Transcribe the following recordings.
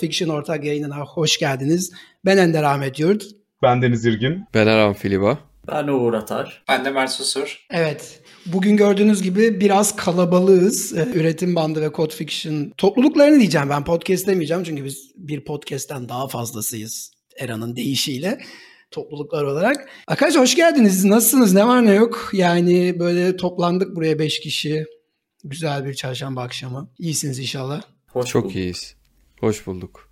Fiction ortak yayınına hoş geldiniz. Ben Ender Ahmet Yurt. Ben Deniz İrgin. Ben Erhan Filiba. Ben Uğur Atar. Ben de Mert Susur. Evet, bugün gördüğünüz gibi biraz kalabalığız. Ee, Üretim Bandı ve Code Fiction topluluklarını diyeceğim ben podcast demeyeceğim çünkü biz bir podcast'ten daha fazlasıyız Erhan'ın deyişiyle topluluklar olarak. Arkadaşlar hoş geldiniz. Nasılsınız? Ne var ne yok? Yani böyle toplandık buraya 5 kişi. Güzel bir çarşamba akşamı. İyisiniz inşallah. Hoş Çok bulduk. iyiyiz. Hoş bulduk.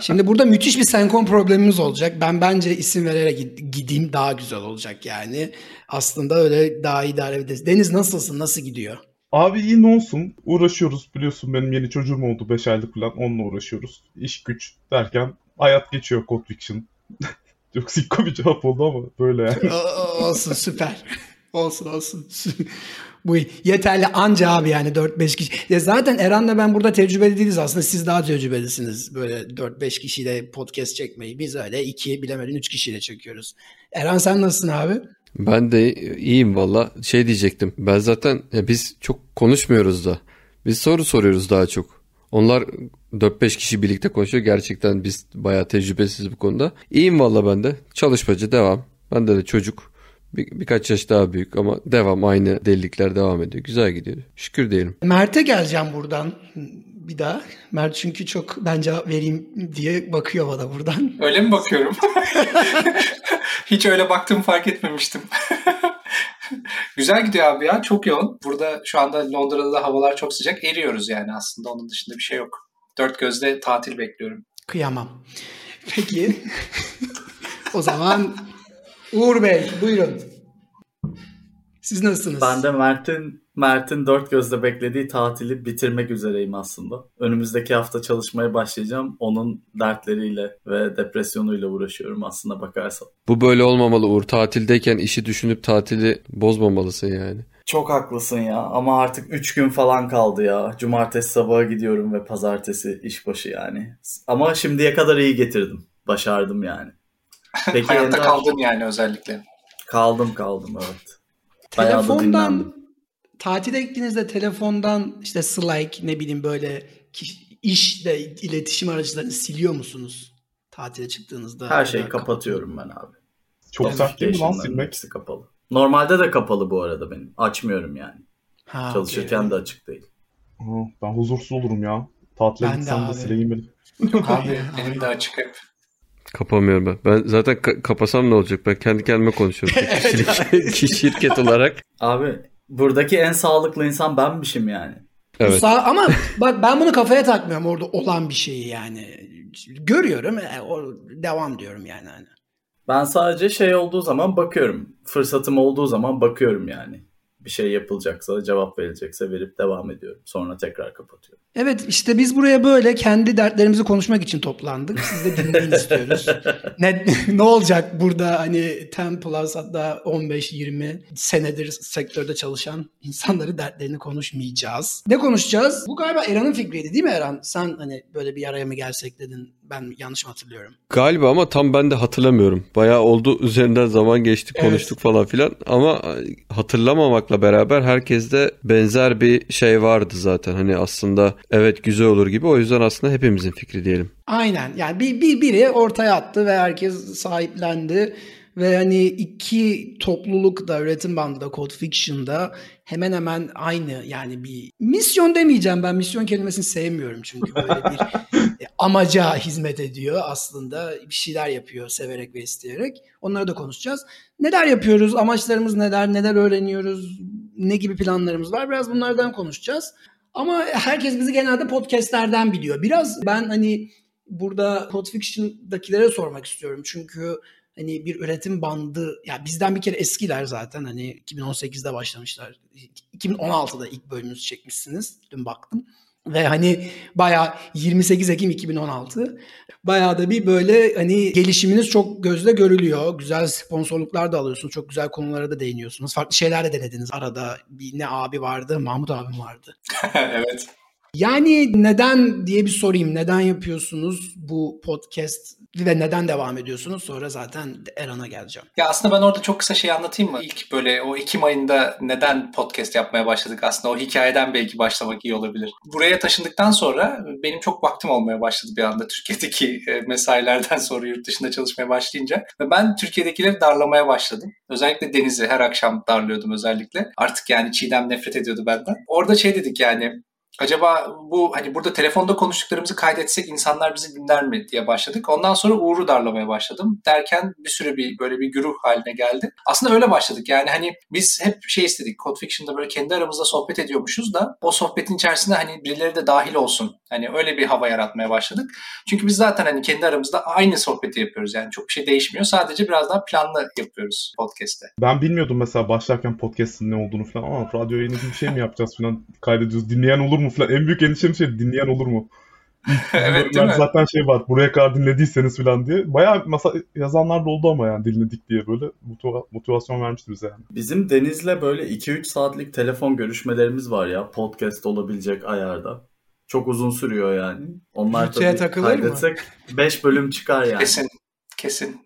Şimdi burada müthiş bir senkron problemimiz olacak. Ben bence isim vererek gideyim daha güzel olacak yani. Aslında öyle daha idare ederiz. Deniz nasılsın? Nasıl gidiyor? Abi iyi ne olsun. Uğraşıyoruz biliyorsun benim yeni çocuğum oldu 5 aylık falan onunla uğraşıyoruz. İş güç derken hayat geçiyor Code Fiction. Çok sikko bir cevap oldu ama böyle yani. olsun süper. olsun olsun. Bu yeterli anca abi yani 4-5 kişi. Ya zaten Eran'la ben burada tecrübeli değiliz aslında. Siz daha tecrübelisiniz böyle 4-5 kişiyle podcast çekmeyi. Biz öyle 2 bilemedin 3 kişiyle çekiyoruz. Eran sen nasılsın abi? Ben de iyiyim valla. Şey diyecektim. Ben zaten ya biz çok konuşmuyoruz da. Biz soru soruyoruz daha çok. Onlar 4-5 kişi birlikte konuşuyor. Gerçekten biz bayağı tecrübesiz bu konuda. İyiyim valla ben de. Çalışmacı devam. Bende de çocuk. Bir, birkaç yaş daha büyük ama devam aynı delilikler devam ediyor. Güzel gidiyor. Şükür diyelim. Mert'e geleceğim buradan bir daha. Mert çünkü çok ben cevap vereyim diye bakıyor bana buradan. Öyle mi bakıyorum? Hiç öyle baktığımı fark etmemiştim. Güzel gidiyor abi ya. Çok yoğun. Burada şu anda Londra'da da havalar çok sıcak. Eriyoruz yani aslında. Onun dışında bir şey yok. Dört gözle tatil bekliyorum. Kıyamam. Peki. o zaman Uğur Bey buyurun. Siz nasılsınız? Ben de Mert'in Mert'in dört gözle beklediği tatili bitirmek üzereyim aslında. Önümüzdeki hafta çalışmaya başlayacağım. Onun dertleriyle ve depresyonuyla uğraşıyorum aslında bakarsan. Bu böyle olmamalı Uğur. Tatildeyken işi düşünüp tatili bozmamalısın yani. Çok haklısın ya ama artık 3 gün falan kaldı ya. Cumartesi sabaha gidiyorum ve pazartesi işbaşı yani. Ama şimdiye kadar iyi getirdim. Başardım yani. Peki Hayatta Ender... kaldın yani özellikle. Kaldım kaldım evet. Bayağı telefondan tatile gittiğinizde telefondan işte Slack ne bileyim böyle işle iletişim araçlarını siliyor musunuz? Tatile çıktığınızda. Her şeyi kapatıyorum ben abi. Çok sert değil mi lan silmek? Hepsi kapalı. Normalde de kapalı bu arada benim. Açmıyorum yani. Ha, Çalışırken okay. de açık değil. ben huzursuz olurum ya. Tatile ben gitsem de, de sileyim benim. Abi benim de açık hep. Kapamıyorum ben. Ben zaten ka- kapasam ne olacak? Ben kendi kendime konuşuyorum. Kişilik, şirket olarak. Abi buradaki en sağlıklı insan benmişim yani. Evet. Sağ, ama bak ben bunu kafaya takmıyorum orada olan bir şeyi yani. Görüyorum, e, o, devam diyorum yani. Hani. Ben sadece şey olduğu zaman bakıyorum. Fırsatım olduğu zaman bakıyorum yani bir şey yapılacaksa, cevap verilecekse verip devam ediyorum. Sonra tekrar kapatıyorum. Evet işte biz buraya böyle kendi dertlerimizi konuşmak için toplandık. Siz de dinleyin istiyoruz. Ne, ne olacak burada hani 10 plus hatta 15-20 senedir sektörde çalışan insanları dertlerini konuşmayacağız. Ne konuşacağız? Bu galiba Eran'ın fikriydi değil mi Eran? Sen hani böyle bir araya mı gelsek dedin. Ben yanlış mı hatırlıyorum? Galiba ama tam ben de hatırlamıyorum. Bayağı oldu üzerinden zaman geçti konuştuk evet. falan filan ama hatırlamamakla beraber herkeste benzer bir şey vardı zaten. Hani aslında evet güzel olur gibi o yüzden aslında hepimizin fikri diyelim. Aynen yani bir, bir biri ortaya attı ve herkes sahiplendi. Ve hani iki topluluk da üretim bandında Code Fiction'da hemen hemen aynı yani bir misyon demeyeceğim ben misyon kelimesini sevmiyorum çünkü böyle bir amaca hizmet ediyor aslında bir şeyler yapıyor severek ve isteyerek onları da konuşacağız. Neler yapıyoruz amaçlarımız neler neler öğreniyoruz ne gibi planlarımız var biraz bunlardan konuşacağız. Ama herkes bizi genelde podcastlerden biliyor. Biraz ben hani burada Code Fiction'dakilere sormak istiyorum. Çünkü hani bir üretim bandı ya bizden bir kere eskiler zaten hani 2018'de başlamışlar. 2016'da ilk bölümünüzü çekmişsiniz. Dün baktım. Ve hani bayağı 28 Ekim 2016 bayağı da bir böyle hani gelişiminiz çok gözle görülüyor. Güzel sponsorluklar da alıyorsunuz. Çok güzel konulara da değiniyorsunuz. Farklı şeyler de denediniz arada. Bir ne abi vardı, Mahmut abim vardı. evet. Yani neden diye bir sorayım. Neden yapıyorsunuz bu podcast ve neden devam ediyorsunuz? Sonra zaten Eran'a geleceğim. Ya aslında ben orada çok kısa şey anlatayım mı? İlk böyle o Ekim ayında neden podcast yapmaya başladık? Aslında o hikayeden belki başlamak iyi olabilir. Buraya taşındıktan sonra benim çok vaktim olmaya başladı bir anda Türkiye'deki e, mesailerden sonra yurt dışında çalışmaya başlayınca. Ve ben Türkiye'dekileri darlamaya başladım. Özellikle Deniz'i her akşam darlıyordum özellikle. Artık yani Çiğdem nefret ediyordu benden. Orada şey dedik yani acaba bu hani burada telefonda konuştuklarımızı kaydetsek insanlar bizi dinler mi diye başladık. Ondan sonra Uğur'u darlamaya başladım. Derken bir sürü bir böyle bir güruh haline geldi. Aslında öyle başladık. Yani hani biz hep şey istedik. Code Fiction'da böyle kendi aramızda sohbet ediyormuşuz da o sohbetin içerisinde hani birileri de dahil olsun. Hani öyle bir hava yaratmaya başladık. Çünkü biz zaten hani kendi aramızda aynı sohbeti yapıyoruz. Yani çok bir şey değişmiyor. Sadece biraz daha planlı yapıyoruz podcast'te. Ben bilmiyordum mesela başlarken podcast'ın ne olduğunu falan ama radyo yayını bir şey mi yapacağız falan kaydediyoruz. Dinleyen olur mu falan. En büyük endişem şey dinleyen olur mu? evet değil mi? Zaten şey var buraya kadar dinlediyseniz falan diye. Bayağı masa yazanlar da oldu ama yani dinledik diye böyle motiva- motivasyon vermişti bize yani. Bizim Deniz'le böyle 2-3 saatlik telefon görüşmelerimiz var ya podcast olabilecek ayarda. Çok uzun sürüyor yani. Onlar Bütçeye tabii takılır mı? kaydetsek 5 bölüm çıkar yani. Kesin. Kesin.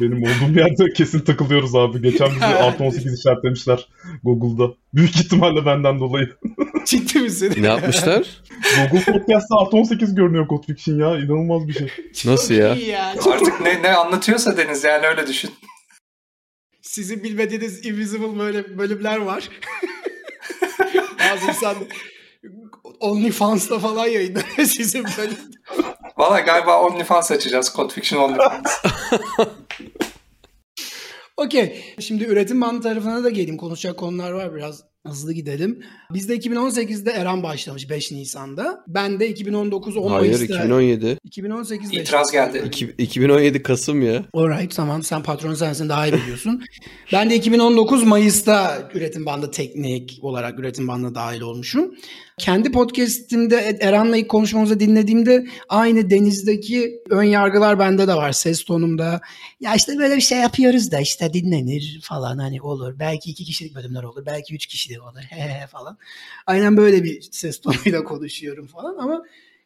Benim olduğum yerde kesin takılıyoruz abi. Geçen bizi artı 18 işaretlemişler Google'da. Büyük ihtimalle benden dolayı. Ciddi misin? Ne yapmışlar? Google Podcast'ta artı 18 görünüyor Code Fiction ya. İnanılmaz bir şey. Nasıl ya? ya. Artık ne, ne anlatıyorsa Deniz yani öyle düşün. Sizin bilmediğiniz invisible böyle bölümler var. Bazı insan OnlyFans'ta falan yayınlanıyor sizin bölüm. Valla galiba OnlyFans açacağız. Code Fiction OnlyFans. Okey. Şimdi üretim bandı tarafına da geleyim. Konuşacak konular var. Biraz hızlı gidelim. Bizde 2018'de Eren başlamış 5 Nisan'da. Ben de 2019 10 Hayır Mayıs'ta. 2017. 2018 'de İtiraz geldi. İki- 2017 Kasım ya. Alright tamam sen patron sensin daha iyi biliyorsun. ben de 2019 Mayıs'ta üretim bandı teknik olarak üretim bandına dahil olmuşum. Kendi podcast'imde Eran'la ilk konuşmamızı dinlediğimde aynı denizdeki ön yargılar bende de var ses tonumda. Ya işte böyle bir şey yapıyoruz da işte dinlenir falan hani olur. Belki iki kişilik bölümler olur. Belki üç kişilik olur he he falan. Aynen böyle bir ses tonuyla konuşuyorum falan ama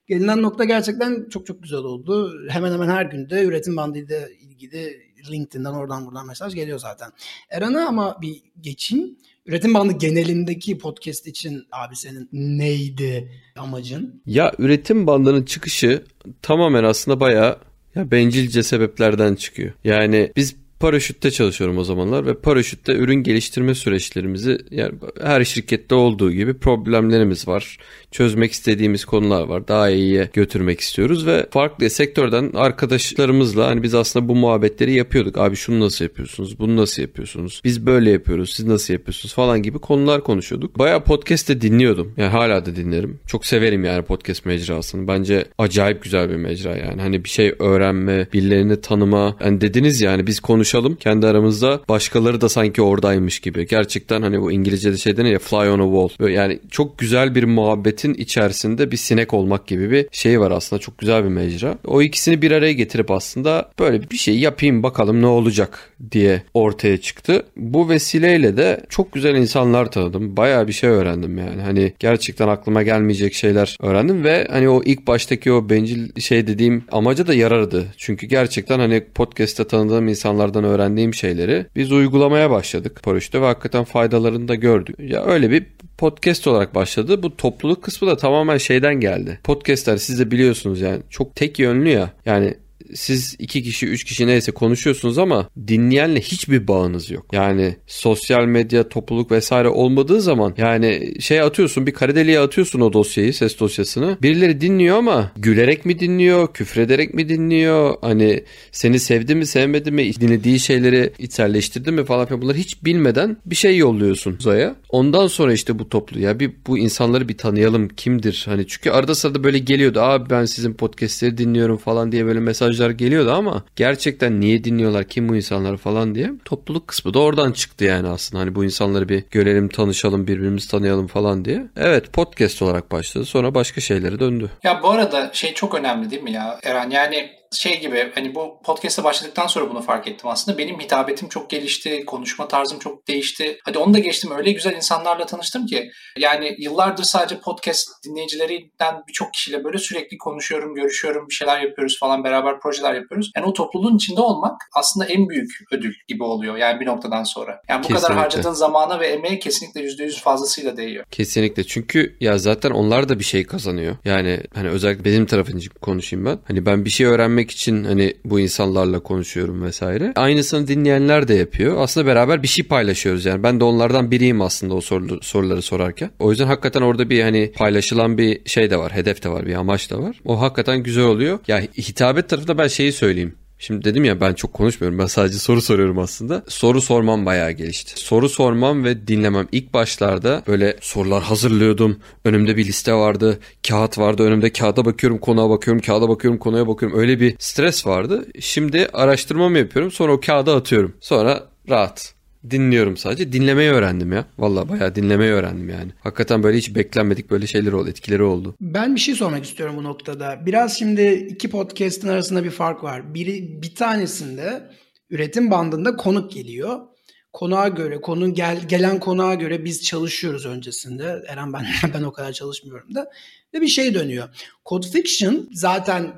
gelinen nokta gerçekten çok çok güzel oldu. Hemen hemen her günde üretim bandıyla ilgili LinkedIn'den oradan buradan mesaj geliyor zaten. Eran'a ama bir geçeyim. Üretim bandı genelindeki podcast için abi senin neydi amacın? Ya üretim bandının çıkışı tamamen aslında bayağı ya bencilce sebeplerden çıkıyor. Yani biz paraşütte çalışıyorum o zamanlar ve paraşütte ürün geliştirme süreçlerimizi yani her şirkette olduğu gibi problemlerimiz var. Çözmek istediğimiz konular var. Daha iyiye götürmek istiyoruz ve farklı sektörden arkadaşlarımızla hani biz aslında bu muhabbetleri yapıyorduk. Abi şunu nasıl yapıyorsunuz? Bunu nasıl yapıyorsunuz? Biz böyle yapıyoruz. Siz nasıl yapıyorsunuz? Falan gibi konular konuşuyorduk. Bayağı podcast'te dinliyordum. Yani hala da dinlerim. Çok severim yani podcast mecrasını. Bence acayip güzel bir mecra yani. Hani bir şey öğrenme, birilerini tanıma. Yani dediniz yani biz konuşalım kendi aramızda. Başkaları da sanki oradaymış gibi. Gerçekten hani bu İngilizce'de şey denir ya fly on a wall. Böyle yani çok güzel bir muhabbetin içerisinde bir sinek olmak gibi bir şey var aslında. Çok güzel bir mecra. O ikisini bir araya getirip aslında böyle bir şey yapayım bakalım ne olacak diye ortaya çıktı. Bu vesileyle de çok güzel insanlar tanıdım. Bayağı bir şey öğrendim yani. Hani gerçekten aklıma gelmeyecek şeyler öğrendim ve hani o ilk baştaki o bencil şey dediğim amaca da yarardı. Çünkü gerçekten hani podcast'te tanıdığım insanlardan öğrendiğim şeyleri biz uygulamaya başladık paraşütte ve hakikaten faydalarını da gördük. Ya öyle bir podcast olarak başladı. Bu topluluk kısmı da tamamen şeyden geldi. Podcastler siz de biliyorsunuz yani çok tek yönlü ya. Yani siz iki kişi, üç kişi neyse konuşuyorsunuz ama dinleyenle hiçbir bağınız yok. Yani sosyal medya, topluluk vesaire olmadığı zaman yani şey atıyorsun bir kare atıyorsun o dosyayı, ses dosyasını. Birileri dinliyor ama gülerek mi dinliyor, küfrederek mi dinliyor? Hani seni sevdi mi, sevmedi mi, dinlediği şeyleri içselleştirdi mi falan filan bunları hiç bilmeden bir şey yolluyorsun uzaya. Ondan sonra işte bu toplu ya bir bu insanları bir tanıyalım kimdir? Hani çünkü arada sırada böyle geliyordu. Abi ben sizin podcastleri dinliyorum falan diye böyle mesajlar geliyordu ama gerçekten niye dinliyorlar kim bu insanlar falan diye topluluk kısmı da oradan çıktı yani aslında hani bu insanları bir görelim tanışalım birbirimizi tanıyalım falan diye. Evet podcast olarak başladı sonra başka şeylere döndü. Ya bu arada şey çok önemli değil mi ya Eren? Yani şey gibi hani bu podcast'a başladıktan sonra bunu fark ettim aslında. Benim hitabetim çok gelişti, konuşma tarzım çok değişti. Hadi onu da geçtim öyle güzel insanlarla tanıştım ki. Yani yıllardır sadece podcast dinleyicilerinden birçok kişiyle böyle sürekli konuşuyorum, görüşüyorum, bir şeyler yapıyoruz falan beraber projeler yapıyoruz. Yani o topluluğun içinde olmak aslında en büyük ödül gibi oluyor yani bir noktadan sonra. Yani bu Kesinlikle. kadar harcadığın zamana ve emeğe kesinlikle %100 fazlasıyla değiyor. Kesinlikle. Çünkü ya zaten onlar da bir şey kazanıyor. Yani hani özellikle benim tarafım için konuşayım ben. Hani ben bir şey öğrenmek için hani bu insanlarla konuşuyorum vesaire. Aynısını dinleyenler de yapıyor. Aslında beraber bir şey paylaşıyoruz yani. Ben de onlardan biriyim aslında o soru, soruları sorarken. O yüzden hakikaten orada bir hani paylaşılan bir şey de var. Hedef de var. Bir amaç da var. O hakikaten güzel oluyor. Ya hitabet tarafında ben şeyi söyleyeyim. Şimdi dedim ya ben çok konuşmuyorum. Ben sadece soru soruyorum aslında. Soru sormam bayağı gelişti. Soru sormam ve dinlemem. İlk başlarda böyle sorular hazırlıyordum. Önümde bir liste vardı. Kağıt vardı. Önümde kağıda bakıyorum, konuğa bakıyorum, kağıda bakıyorum, konuya bakıyorum. Öyle bir stres vardı. Şimdi araştırmamı yapıyorum. Sonra o kağıda atıyorum. Sonra rahat. Dinliyorum sadece. Dinlemeyi öğrendim ya. Vallahi bayağı dinlemeyi öğrendim yani. Hakikaten böyle hiç beklenmedik böyle şeyler oldu, etkileri oldu. Ben bir şey sormak istiyorum bu noktada. Biraz şimdi iki podcast'in arasında bir fark var. Biri bir tanesinde üretim bandında konuk geliyor. Konuğa göre, konu gel, gelen konuğa göre biz çalışıyoruz öncesinde. Eren ben ben o kadar çalışmıyorum da. Ve bir şey dönüyor. Code Fiction zaten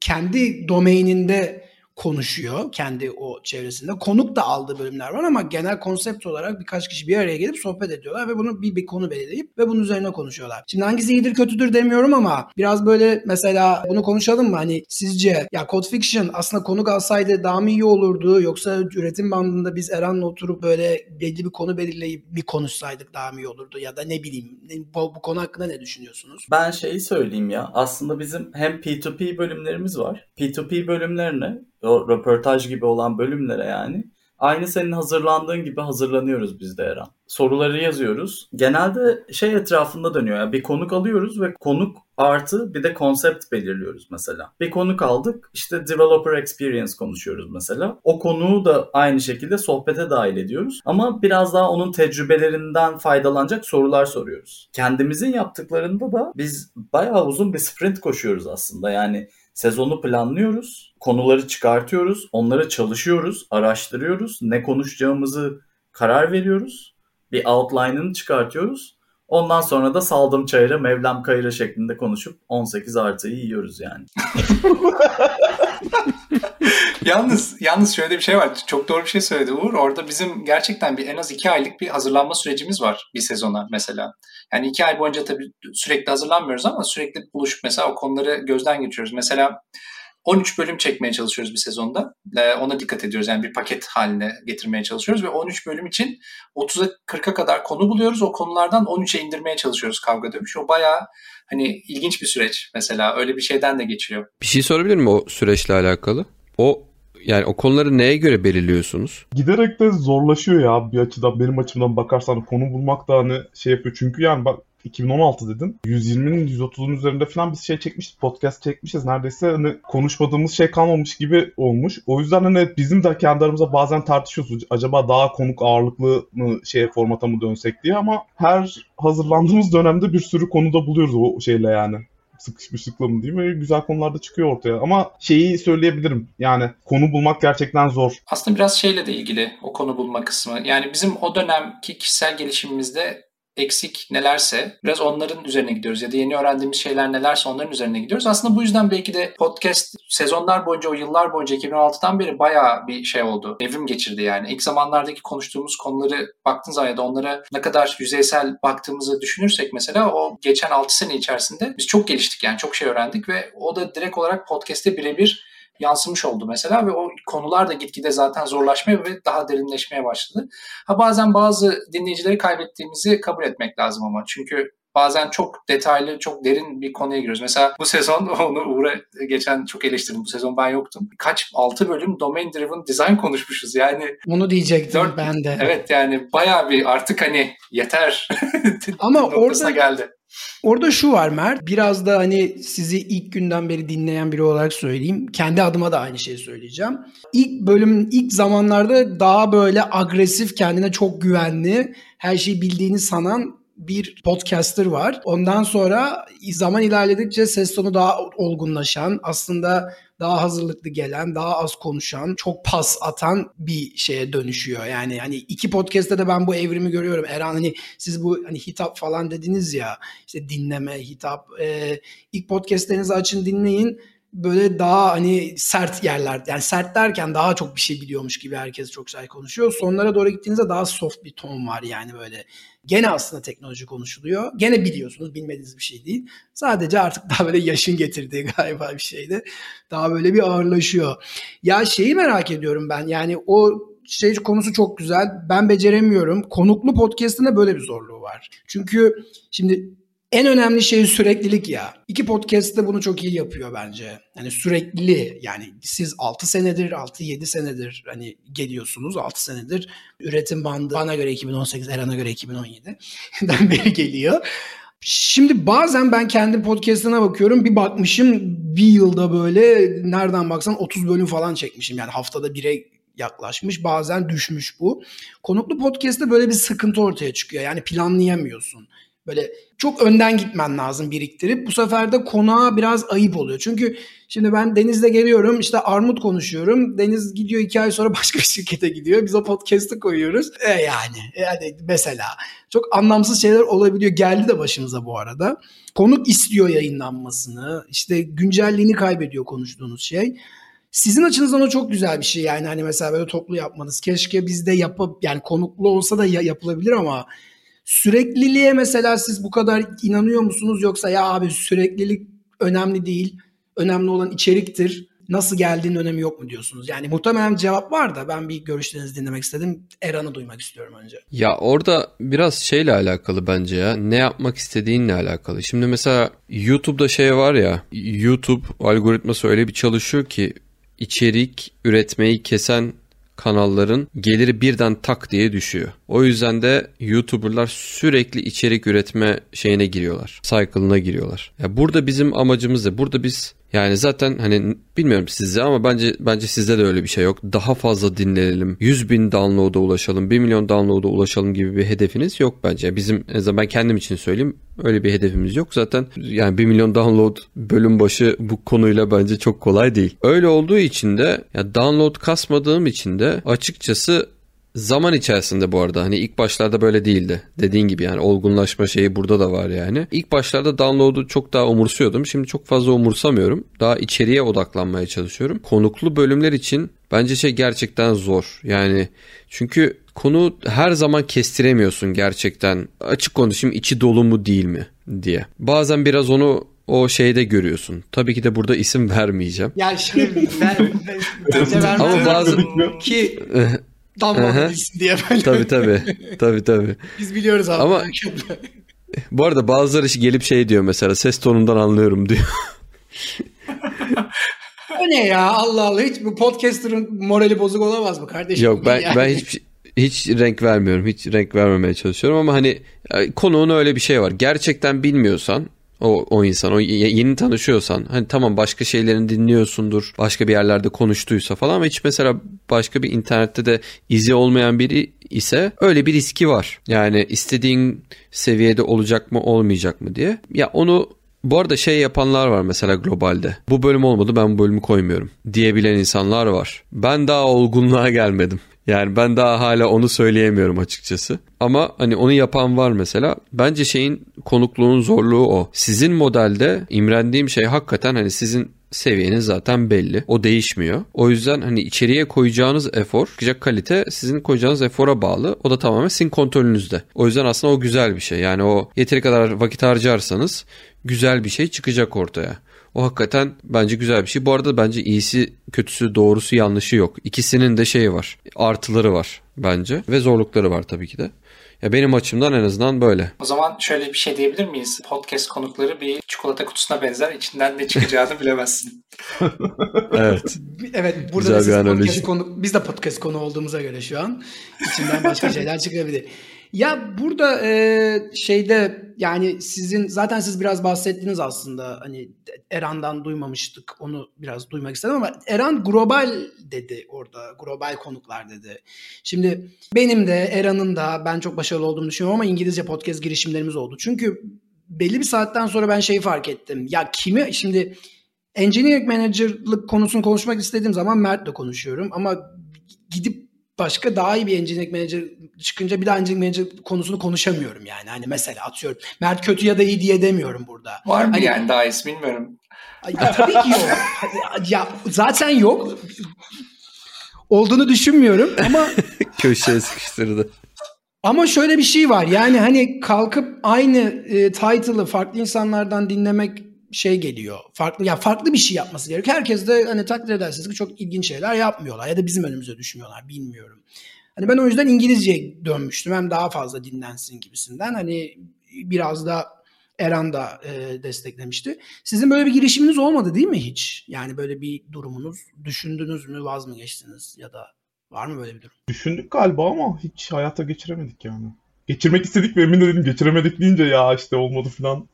kendi domaininde konuşuyor kendi o çevresinde. Konuk da aldığı bölümler var ama genel konsept olarak birkaç kişi bir araya gelip sohbet ediyorlar ve bunu bir, bir konu belirleyip ve bunun üzerine konuşuyorlar. Şimdi hangisi iyidir kötüdür demiyorum ama biraz böyle mesela bunu konuşalım mı? Hani sizce ya Code Fiction aslında konuk alsaydı daha mı iyi olurdu yoksa üretim bandında biz Eren'le oturup böyle belli bir konu belirleyip bir konuşsaydık daha mı iyi olurdu ya da ne bileyim bu, bu konu hakkında ne düşünüyorsunuz? Ben şeyi söyleyeyim ya aslında bizim hem P2P bölümlerimiz var. P2P bölümlerine o röportaj gibi olan bölümlere yani. Aynı senin hazırlandığın gibi hazırlanıyoruz biz de Eren. Soruları yazıyoruz. Genelde şey etrafında dönüyor. Yani bir konuk alıyoruz ve konuk artı bir de konsept belirliyoruz mesela. Bir konuk aldık işte developer experience konuşuyoruz mesela. O konuğu da aynı şekilde sohbete dahil ediyoruz. Ama biraz daha onun tecrübelerinden faydalanacak sorular soruyoruz. Kendimizin yaptıklarında da biz bayağı uzun bir sprint koşuyoruz aslında. Yani Sezonu planlıyoruz, konuları çıkartıyoruz, onları çalışıyoruz, araştırıyoruz, ne konuşacağımızı karar veriyoruz, bir outline'ını çıkartıyoruz. Ondan sonra da saldım çayıra, Mevlam kayıra şeklinde konuşup 18 artıyı yiyoruz yani. yalnız yalnız şöyle bir şey var. Çok doğru bir şey söyledi Uğur. Orada bizim gerçekten bir en az iki aylık bir hazırlanma sürecimiz var bir sezona mesela. Yani iki ay boyunca tabii sürekli hazırlanmıyoruz ama sürekli buluşup mesela o konuları gözden geçiriyoruz. Mesela 13 bölüm çekmeye çalışıyoruz bir sezonda. Ona dikkat ediyoruz. Yani bir paket haline getirmeye çalışıyoruz ve 13 bölüm için 30'a 40'a kadar konu buluyoruz. O konulardan 13'e indirmeye çalışıyoruz kavga dövüş. O bayağı hani ilginç bir süreç mesela. Öyle bir şeyden de geçiyor. Bir şey sorabilir miyim o süreçle alakalı? O yani o konuları neye göre belirliyorsunuz? Giderek de zorlaşıyor ya bir açıdan benim açımdan bakarsan konu bulmak da hani şey yapıyor. Çünkü yani bak 2016 dedin. 120'nin 130'un üzerinde falan biz şey çekmişiz. Podcast çekmişiz. Neredeyse hani konuşmadığımız şey kalmamış gibi olmuş. O yüzden hani bizim de kendi aramızda bazen tartışıyoruz. Acaba daha konuk ağırlıklı mı şeye formata mı dönsek diye ama her hazırlandığımız dönemde bir sürü konuda buluyoruz o şeyle yani sıkışmışlıkla mı değil mi? Güzel konularda çıkıyor ortaya. Ama şeyi söyleyebilirim. Yani konu bulmak gerçekten zor. Aslında biraz şeyle de ilgili o konu bulma kısmı. Yani bizim o dönemki kişisel gelişimimizde eksik nelerse biraz onların üzerine gidiyoruz ya da yeni öğrendiğimiz şeyler nelerse onların üzerine gidiyoruz. Aslında bu yüzden belki de podcast sezonlar boyunca o yıllar boyunca 2016'dan beri bayağı bir şey oldu. Evrim geçirdi yani. İlk zamanlardaki konuştuğumuz konuları baktığınız zaman ya da onlara ne kadar yüzeysel baktığımızı düşünürsek mesela o geçen 6 sene içerisinde biz çok geliştik yani çok şey öğrendik ve o da direkt olarak podcast'te birebir yansımış oldu mesela ve o konular da gitgide zaten zorlaşmaya ve daha derinleşmeye başladı. Ha bazen bazı dinleyicileri kaybettiğimizi kabul etmek lazım ama çünkü bazen çok detaylı, çok derin bir konuya giriyoruz. Mesela bu sezon onu Uğur'a geçen çok eleştirdim. Bu sezon ben yoktum. Kaç? 6 bölüm domain driven design konuşmuşuz. Yani onu diyecektim 4, ben de. Evet yani bayağı bir artık hani yeter. Ama orada geldi. Orada şu var Mert. Biraz da hani sizi ilk günden beri dinleyen biri olarak söyleyeyim. Kendi adıma da aynı şeyi söyleyeceğim. İlk bölüm, ilk zamanlarda daha böyle agresif, kendine çok güvenli, her şeyi bildiğini sanan bir podcaster var. Ondan sonra zaman ilerledikçe ses tonu daha olgunlaşan, aslında daha hazırlıklı gelen, daha az konuşan, çok pas atan bir şeye dönüşüyor. Yani hani iki podcast'te de ben bu evrimi görüyorum. Erhan hani siz bu hani hitap falan dediniz ya işte dinleme, hitap. E, ilk podcast'lerinizi açın dinleyin böyle daha hani sert yerler yani sert derken daha çok bir şey biliyormuş gibi herkes çok güzel konuşuyor. Sonlara doğru gittiğinizde daha soft bir ton var yani böyle. Gene aslında teknoloji konuşuluyor. Gene biliyorsunuz bilmediğiniz bir şey değil. Sadece artık daha böyle yaşın getirdiği galiba bir şeydi. Daha böyle bir ağırlaşıyor. Ya şeyi merak ediyorum ben yani o şey konusu çok güzel. Ben beceremiyorum. Konuklu podcast'ın böyle bir zorluğu var. Çünkü şimdi en önemli şey süreklilik ya. İki podcast de bunu çok iyi yapıyor bence. Yani sürekli yani siz 6 senedir 6-7 senedir hani geliyorsunuz 6 senedir üretim bandı bana göre 2018 Eran'a göre 2017'den beri geliyor. Şimdi bazen ben kendi podcast'ına bakıyorum bir bakmışım bir yılda böyle nereden baksan 30 bölüm falan çekmişim yani haftada bire yaklaşmış bazen düşmüş bu. Konuklu podcast'te böyle bir sıkıntı ortaya çıkıyor yani planlayamıyorsun. Böyle çok önden gitmen lazım biriktirip bu sefer de konağa biraz ayıp oluyor. Çünkü şimdi ben Deniz'le geliyorum işte armut konuşuyorum. Deniz gidiyor iki ay sonra başka bir şirkete gidiyor. Biz o podcast'ı koyuyoruz. E yani, yani mesela çok anlamsız şeyler olabiliyor. Geldi de başımıza bu arada. Konuk istiyor yayınlanmasını. İşte güncelliğini kaybediyor konuştuğunuz şey. Sizin açınızdan o çok güzel bir şey yani hani mesela böyle toplu yapmanız. Keşke bizde yapıp yani konuklu olsa da yapılabilir ama Sürekliliğe mesela siz bu kadar inanıyor musunuz yoksa ya abi süreklilik önemli değil. Önemli olan içeriktir. Nasıl geldiğinin önemi yok mu diyorsunuz? Yani muhtemelen cevap var da ben bir görüşlerinizi dinlemek istedim. Eran'ı duymak istiyorum önce. Ya orada biraz şeyle alakalı bence ya. Ne yapmak istediğinle alakalı. Şimdi mesela YouTube'da şey var ya. YouTube algoritması öyle bir çalışıyor ki içerik üretmeyi kesen kanalların geliri birden tak diye düşüyor. O yüzden de YouTuber'lar sürekli içerik üretme şeyine giriyorlar. Cycle'ına giriyorlar. Ya burada bizim amacımız da burada biz yani zaten hani bilmiyorum sizde ama bence bence sizde de öyle bir şey yok. Daha fazla dinleyelim. 100 bin download'a ulaşalım. 1 milyon download'a ulaşalım gibi bir hedefiniz yok bence. Bizim ben kendim için söyleyeyim. Öyle bir hedefimiz yok. Zaten yani 1 milyon download bölüm başı bu konuyla bence çok kolay değil. Öyle olduğu için de ya download kasmadığım için de açıkçası Zaman içerisinde bu arada hani ilk başlarda böyle değildi. Dediğin gibi yani olgunlaşma şeyi burada da var yani. İlk başlarda download'u çok daha umursuyordum. Şimdi çok fazla umursamıyorum. Daha içeriye odaklanmaya çalışıyorum. Konuklu bölümler için bence şey gerçekten zor. Yani çünkü konu her zaman kestiremiyorsun gerçekten. Açık konuşayım içi dolu mu değil mi diye. Bazen biraz onu o şeyde görüyorsun. Tabii ki de burada isim vermeyeceğim. Yani şimdi ben, ben, Ama bazı ki damla diye böyle. Tabii tabii. tabii tabii. Biz biliyoruz abi. Ama bu arada bazıları gelip şey diyor mesela ses tonundan anlıyorum diyor. o ne ya Allah Allah hiç bu podcaster'ın morali bozuk olamaz mı kardeşim? Yok ben yani. ben hiç hiç renk vermiyorum. Hiç renk vermemeye çalışıyorum ama hani konuğun öyle bir şey var. Gerçekten bilmiyorsan o, o insan, o yeni tanışıyorsan hani tamam başka şeylerini dinliyorsundur, başka bir yerlerde konuştuysa falan ama hiç mesela başka bir internette de izi olmayan biri ise öyle bir riski var. Yani istediğin seviyede olacak mı olmayacak mı diye. Ya onu bu arada şey yapanlar var mesela globalde. Bu bölüm olmadı ben bu bölümü koymuyorum diyebilen insanlar var. Ben daha olgunluğa gelmedim. Yani ben daha hala onu söyleyemiyorum açıkçası. Ama hani onu yapan var mesela. Bence şeyin konukluğun zorluğu o. Sizin modelde imrendiğim şey hakikaten hani sizin seviyeniz zaten belli. O değişmiyor. O yüzden hani içeriye koyacağınız efor, çıkacak kalite sizin koyacağınız efora bağlı. O da tamamen sizin kontrolünüzde. O yüzden aslında o güzel bir şey. Yani o yeteri kadar vakit harcarsanız güzel bir şey çıkacak ortaya. O hakikaten bence güzel bir şey. Bu arada bence iyisi, kötüsü, doğrusu, yanlışı yok. İkisinin de şeyi var. Artıları var bence ve zorlukları var tabii ki de. Ya benim açımdan en azından böyle. O zaman şöyle bir şey diyebilir miyiz? Podcast konukları bir çikolata kutusuna benzer. İçinden ne çıkacağını bilemezsin. evet. Evet burada Güzel da podcast konu, biz de podcast konu olduğumuza göre şu an içinden başka şeyler çıkabilir. Ya burada e, şeyde yani sizin zaten siz biraz bahsettiniz aslında hani Eran'dan duymamıştık onu biraz duymak istedim ama Eran global dedi orada global konuklar dedi. Şimdi benim de Eran'ın da ben çok başarılı olduğumu düşünüyorum ama İngilizce podcast girişimlerimiz oldu. Çünkü belli bir saatten sonra ben şeyi fark ettim. Ya kimi şimdi engineering manager'lık konusunu konuşmak istediğim zaman Mert'le konuşuyorum ama gidip başka daha iyi bir engineering manager çıkınca bir daha engineering manager konusunu konuşamıyorum yani. Hani mesela atıyorum Mert kötü ya da iyi diye demiyorum burada. Var mı hani, yani daha iyisi bilmiyorum. Ya, tabii ki yok. ya zaten yok. Olduğunu düşünmüyorum ama köşeye sıkıştırdı. Ama şöyle bir şey var. Yani hani kalkıp aynı e, title'ı farklı insanlardan dinlemek şey geliyor. Farklı ya farklı bir şey yapması gerekiyor. Herkes de hani takdir edersiniz ki çok ilginç şeyler yapmıyorlar ya da bizim önümüze düşmüyorlar bilmiyorum. Hani ben o yüzden İngilizceye dönmüştüm. Hem daha fazla dinlensin gibisinden. Hani biraz da Eren da e, desteklemişti. Sizin böyle bir girişiminiz olmadı değil mi hiç? Yani böyle bir durumunuz düşündünüz mü vaz mı geçtiniz ya da var mı böyle bir durum? Düşündük galiba ama hiç hayata geçiremedik yani. Geçirmek istedik ve emin dedim geçiremedik deyince ya işte olmadı falan.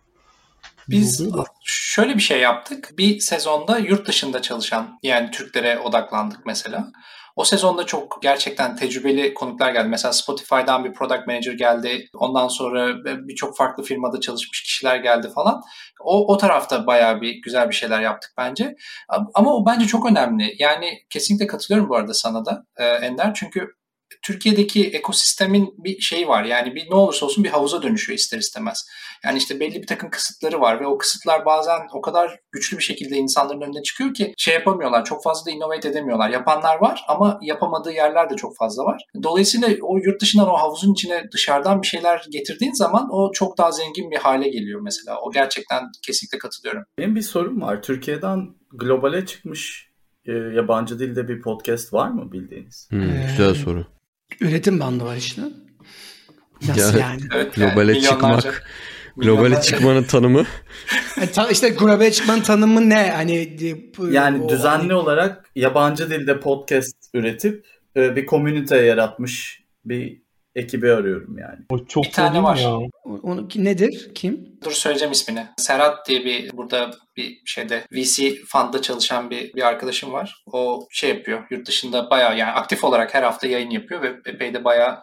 Biz şöyle bir şey yaptık. Bir sezonda yurt dışında çalışan yani Türklere odaklandık mesela. O sezonda çok gerçekten tecrübeli konuklar geldi. Mesela Spotify'dan bir product manager geldi. Ondan sonra birçok farklı firmada çalışmış kişiler geldi falan. O, o tarafta bayağı bir güzel bir şeyler yaptık bence. Ama o bence çok önemli. Yani kesinlikle katılıyorum bu arada sana da Ender. Çünkü Türkiye'deki ekosistemin bir şeyi var. Yani bir ne olursa olsun bir havuza dönüşüyor ister istemez. Yani işte belli bir takım kısıtları var ve o kısıtlar bazen o kadar güçlü bir şekilde insanların önüne çıkıyor ki şey yapamıyorlar. Çok fazla da innovate edemiyorlar. Yapanlar var ama yapamadığı yerler de çok fazla var. Dolayısıyla o yurt dışından o havuzun içine dışarıdan bir şeyler getirdiğin zaman o çok daha zengin bir hale geliyor mesela. O gerçekten kesinlikle katılıyorum. Benim bir sorum var. Türkiye'den globale çıkmış e, yabancı dilde bir podcast var mı bildiğiniz? Hmm, güzel soru. Üretim bandı var işte. Nasıl ya, yani? Evet, globale yani çıkmak. Globale çıkmanın tanımı. yani, ta, işte globale çıkmanın tanımı ne? Hani yani o, düzenli hani... olarak yabancı dilde podcast üretip e, bir komünite yaratmış bir ekibi arıyorum yani. O çok bir tane var. Ya. Onu, nedir? Kim? Dur söyleyeceğim ismini. Serhat diye bir burada bir şeyde VC fundda çalışan bir, bir arkadaşım var. O şey yapıyor. Yurt dışında bayağı yani aktif olarak her hafta yayın yapıyor ve epey de bayağı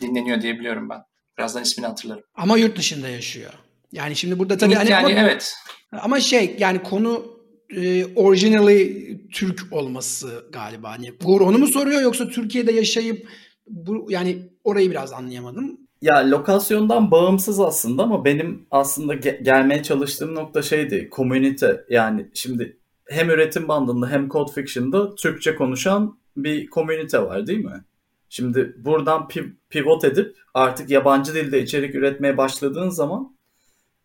dinleniyor diye biliyorum ben. Birazdan ismini hatırlarım. Ama yurt dışında yaşıyor. Yani şimdi burada tabii hani yani ama, evet. Ama şey yani konu e, originally Türk olması galiba. Hani Uğur onu mu soruyor yoksa Türkiye'de yaşayıp bu yani orayı biraz anlayamadım. Ya lokasyondan bağımsız aslında ama benim aslında ge- gelmeye çalıştığım nokta şeydi. Komünite yani şimdi hem üretim bandında hem Code Fiction'da Türkçe konuşan bir komünite var değil mi? Şimdi buradan pivot edip artık yabancı dilde içerik üretmeye başladığın zaman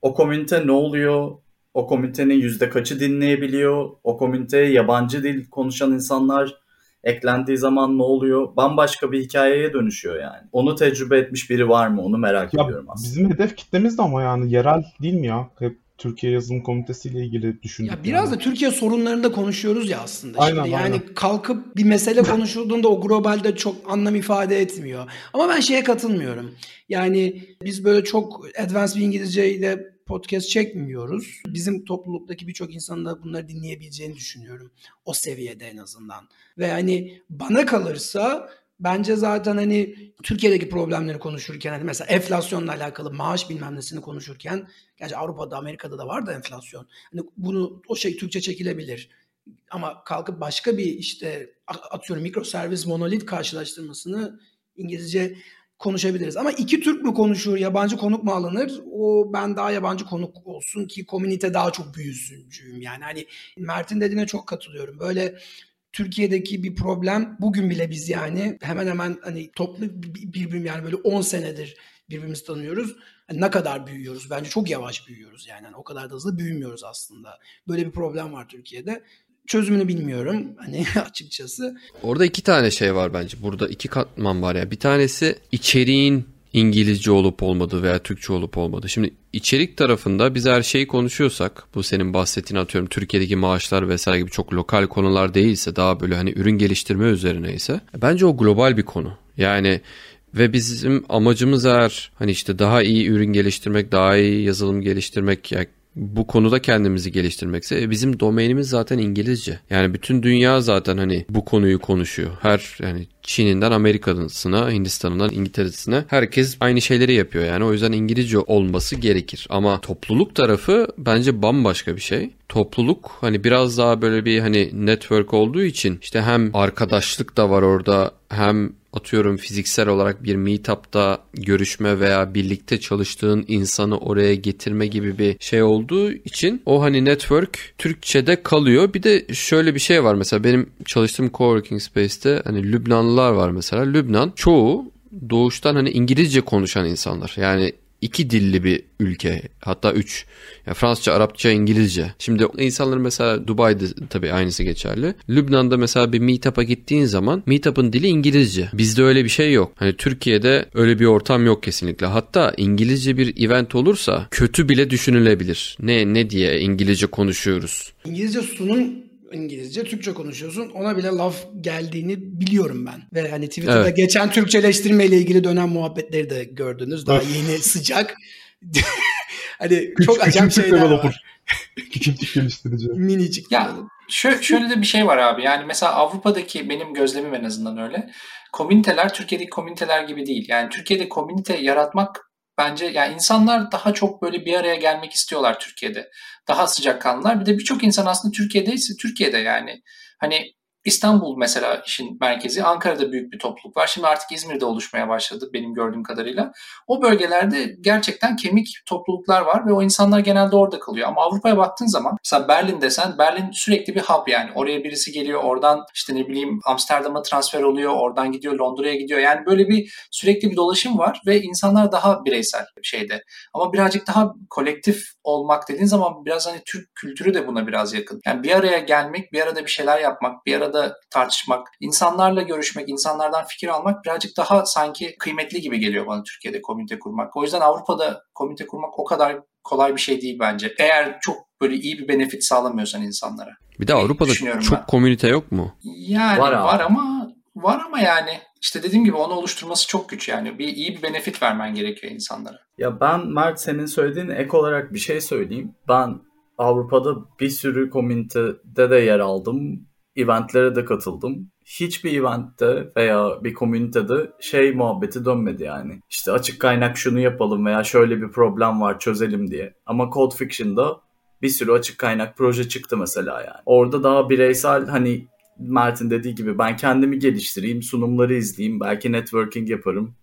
o komünite ne oluyor? O komünitenin yüzde kaçı dinleyebiliyor? O komüniteye yabancı dil konuşan insanlar eklendiği zaman ne oluyor? Bambaşka bir hikayeye dönüşüyor yani. Onu tecrübe etmiş biri var mı? Onu merak ya ediyorum aslında. Bizim hedef kitlemiz de ama yani yerel değil mi ya? Hep Türkiye Yazılım Komitesi ile ilgili düşündük. Ya biraz yani. da Türkiye sorunlarını da konuşuyoruz ya aslında. Aynen, Şimdi yani aynen. kalkıp bir mesele konuşulduğunda o globalde çok anlam ifade etmiyor. Ama ben şeye katılmıyorum. Yani biz böyle çok advanced bir İngilizce ile podcast çekmiyoruz. Bizim topluluktaki birçok insanın da bunları dinleyebileceğini düşünüyorum. O seviyede en azından. Ve hani bana kalırsa bence zaten hani Türkiye'deki problemleri konuşurken hani mesela enflasyonla alakalı maaş bilmem nesini konuşurken gerçi Avrupa'da Amerika'da da var da enflasyon. Hani bunu o şey Türkçe çekilebilir. Ama kalkıp başka bir işte atıyorum mikroservis monolit karşılaştırmasını İngilizce konuşabiliriz. Ama iki Türk mü konuşur, yabancı konuk mu alınır? O ben daha yabancı konuk olsun ki komünite daha çok büyüsüncüyüm. Yani hani Mert'in dediğine çok katılıyorum. Böyle Türkiye'deki bir problem bugün bile biz yani hemen hemen hani toplu birbirim yani böyle 10 senedir birbirimizi tanıyoruz. Yani ne kadar büyüyoruz? Bence çok yavaş büyüyoruz yani. yani o kadar da hızlı büyümüyoruz aslında. Böyle bir problem var Türkiye'de çözümünü bilmiyorum hani açıkçası. Orada iki tane şey var bence. Burada iki katman var ya. Bir tanesi içeriğin İngilizce olup olmadığı veya Türkçe olup olmadığı. Şimdi içerik tarafında biz her şeyi konuşuyorsak bu senin bahsettiğin atıyorum Türkiye'deki maaşlar vesaire gibi çok lokal konular değilse daha böyle hani ürün geliştirme üzerine ise bence o global bir konu. Yani ve bizim amacımız eğer hani işte daha iyi ürün geliştirmek, daha iyi yazılım geliştirmek ya bu konuda kendimizi geliştirmekse e, bizim domainimiz zaten İngilizce. Yani bütün dünya zaten hani bu konuyu konuşuyor. Her yani Çin'inden Amerika'sına, Hindistan'ından İngiltere'sine herkes aynı şeyleri yapıyor. Yani o yüzden İngilizce olması gerekir. Ama topluluk tarafı bence bambaşka bir şey. Topluluk hani biraz daha böyle bir hani network olduğu için işte hem arkadaşlık da var orada hem atıyorum fiziksel olarak bir meetup'ta görüşme veya birlikte çalıştığın insanı oraya getirme gibi bir şey olduğu için o hani network Türkçe'de kalıyor. Bir de şöyle bir şey var mesela benim çalıştığım coworking space'te hani Lübnanlılar var mesela. Lübnan çoğu doğuştan hani İngilizce konuşan insanlar. Yani iki dilli bir ülke. Hatta üç. Yani Fransızca, Arapça, İngilizce. Şimdi insanlar mesela Dubai'de tabii aynısı geçerli. Lübnan'da mesela bir meetup'a gittiğin zaman meetup'ın dili İngilizce. Bizde öyle bir şey yok. Hani Türkiye'de öyle bir ortam yok kesinlikle. Hatta İngilizce bir event olursa kötü bile düşünülebilir. Ne ne diye İngilizce konuşuyoruz. İngilizce sunum İngilizce, Türkçe konuşuyorsun. Ona bile laf geldiğini biliyorum ben. Ve hani Twitter'da evet. geçen Türkçeleştirme ile ilgili dönem muhabbetleri de gördünüz. Daha yeni sıcak. hani küçük, çok acayip şeyler var. Küçük geliştirici. Minicik. Ya şöyle, şöyle de bir şey var abi. Yani mesela Avrupa'daki benim gözlemim en azından öyle. Komüniteler Türkiye'deki komüniteler gibi değil. Yani Türkiye'de komünite yaratmak bence yani insanlar daha çok böyle bir araya gelmek istiyorlar Türkiye'de. Daha sıcakkanlılar. Bir de birçok insan aslında Türkiye'deyse Türkiye'de yani hani İstanbul mesela işin merkezi. Ankara'da büyük bir topluluk var. Şimdi artık İzmir'de oluşmaya başladı benim gördüğüm kadarıyla. O bölgelerde gerçekten kemik topluluklar var ve o insanlar genelde orada kalıyor. Ama Avrupa'ya baktığın zaman mesela Berlin desen Berlin sürekli bir hub yani. Oraya birisi geliyor oradan işte ne bileyim Amsterdam'a transfer oluyor. Oradan gidiyor Londra'ya gidiyor. Yani böyle bir sürekli bir dolaşım var ve insanlar daha bireysel şeyde. Ama birazcık daha kolektif olmak dediğin zaman biraz hani Türk kültürü de buna biraz yakın. Yani bir araya gelmek, bir arada bir şeyler yapmak, bir arada tartışmak, insanlarla görüşmek, insanlardan fikir almak birazcık daha sanki kıymetli gibi geliyor bana Türkiye'de komünite kurmak. O yüzden Avrupa'da komünite kurmak o kadar kolay bir şey değil bence. Eğer çok böyle iyi bir benefit sağlamıyorsan insanlara. Bir de Avrupa'da çok ben. komünite yok mu? Yani var, var ama var ama yani işte dediğim gibi onu oluşturması çok güç yani. Bir iyi bir benefit vermen gerekiyor insanlara. Ya ben Mert senin söylediğin ek olarak bir şey söyleyeyim. Ben Avrupa'da bir sürü komünitede de yer aldım eventlere de katıldım. Hiçbir eventte veya bir komünitede şey muhabbeti dönmedi yani. İşte açık kaynak şunu yapalım veya şöyle bir problem var çözelim diye. Ama Code Fiction'da bir sürü açık kaynak proje çıktı mesela yani. Orada daha bireysel hani Mert'in dediği gibi ben kendimi geliştireyim, sunumları izleyeyim, belki networking yaparım.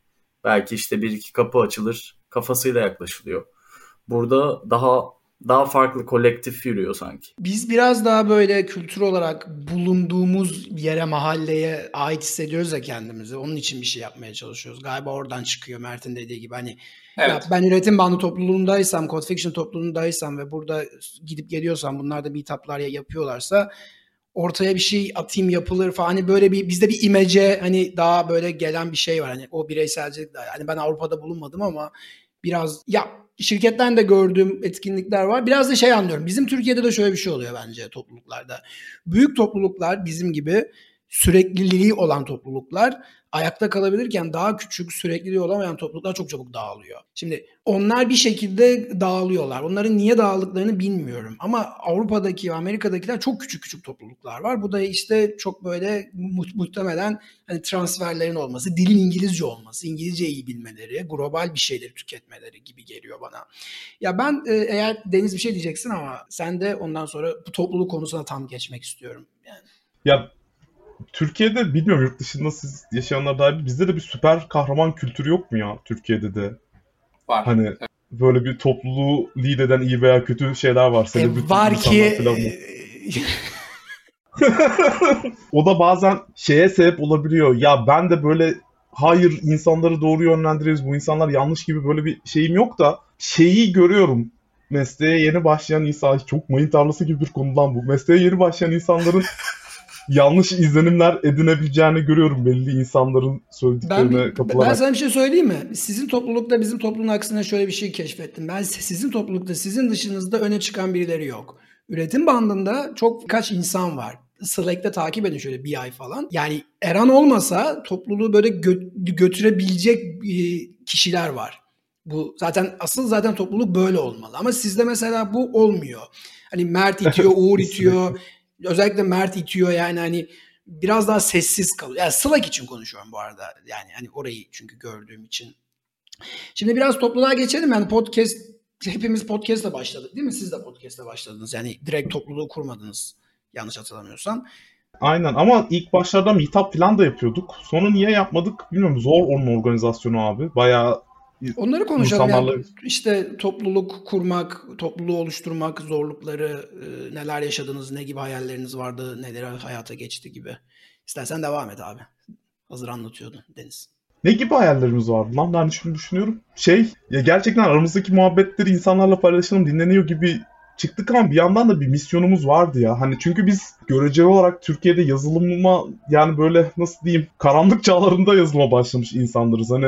Belki işte bir iki kapı açılır kafasıyla yaklaşılıyor. Burada daha daha farklı kolektif yürüyor sanki. Biz biraz daha böyle kültür olarak bulunduğumuz yere, mahalleye ait hissediyoruz ya kendimizi. Onun için bir şey yapmaya çalışıyoruz. Galiba oradan çıkıyor Mert'in dediği gibi. Hani evet. ya ben üretim bandı topluluğundaysam, Code Fiction topluluğundaysam ve burada gidip geliyorsam bunlar da meetuplar yapıyorlarsa ortaya bir şey atayım yapılır falan. Hani böyle bir bizde bir imece hani daha böyle gelen bir şey var. Hani o bireyselcilik hani ben Avrupa'da bulunmadım ama biraz ya şirketten de gördüğüm etkinlikler var. Biraz da şey anlıyorum. Bizim Türkiye'de de şöyle bir şey oluyor bence topluluklarda. Büyük topluluklar bizim gibi sürekliliği olan topluluklar ayakta kalabilirken daha küçük sürekliliği olamayan topluluklar çok çabuk dağılıyor. Şimdi onlar bir şekilde dağılıyorlar. Onların niye dağıldıklarını bilmiyorum. Ama Avrupa'daki Amerika'dakiler çok küçük küçük topluluklar var. Bu da işte çok böyle mu- muhtemelen hani transferlerin olması, dilin İngilizce olması, İngilizce iyi bilmeleri, global bir şeyleri tüketmeleri gibi geliyor bana. Ya ben e, eğer Deniz bir şey diyeceksin ama sen de ondan sonra bu topluluk konusuna tam geçmek istiyorum. Yani. Ya Türkiye'de bilmiyorum yurt dışında siz yaşayanlar dair bizde de bir süper kahraman kültürü yok mu ya Türkiye'de de? Var. Hani evet. böyle bir topluluğu lead eden iyi veya kötü şeyler var. E, var ki o da bazen şeye sebep olabiliyor. Ya ben de böyle hayır insanları doğru yönlendiririz bu insanlar yanlış gibi böyle bir şeyim yok da şeyi görüyorum mesleğe yeni başlayan insan çok mayın tarlası gibi bir konudan bu. Mesleğe yeni başlayan insanların yanlış izlenimler edinebileceğini görüyorum belli insanların söylediklerine ben, kapılarak. Ben sana bir şey söyleyeyim mi? Sizin toplulukta bizim toplumun aksine şöyle bir şey keşfettim. Ben sizin toplulukta sizin dışınızda öne çıkan birileri yok. Üretim bandında çok kaç insan var. Slack'te takip edin şöyle bir ay falan. Yani Eran olmasa topluluğu böyle gö- götürebilecek e, kişiler var. Bu zaten asıl zaten topluluk böyle olmalı. Ama sizde mesela bu olmuyor. Hani Mert itiyor, Uğur itiyor. Özellikle Mert itiyor yani hani biraz daha sessiz kalıyor. Yani Slack için konuşuyorum bu arada. Yani hani orayı çünkü gördüğüm için. Şimdi biraz topluluğa geçelim. Yani podcast hepimiz podcast'la başladık değil mi? Siz de podcast'la başladınız. Yani direkt topluluğu kurmadınız yanlış hatırlamıyorsam. Aynen ama ilk başlarda meetup falan da yapıyorduk. Sonra niye yapmadık bilmiyorum. Zor onun organizasyonu abi. Bayağı Onları konuşalım. İnsanlarla- Yani işte topluluk kurmak, topluluğu oluşturmak, zorlukları, e, neler yaşadınız, ne gibi hayalleriniz vardı, neler hayata geçti gibi. İstersen devam et abi. Hazır anlatıyordun Deniz. Ne gibi hayallerimiz vardı lan ben şimdi düşünüyorum. Şey ya gerçekten aramızdaki muhabbetleri insanlarla paylaşalım dinleniyor gibi çıktık ama bir yandan da bir misyonumuz vardı ya. Hani çünkü biz göreceli olarak Türkiye'de yazılıma yani böyle nasıl diyeyim karanlık çağlarında yazılıma başlamış insanlarız. Hani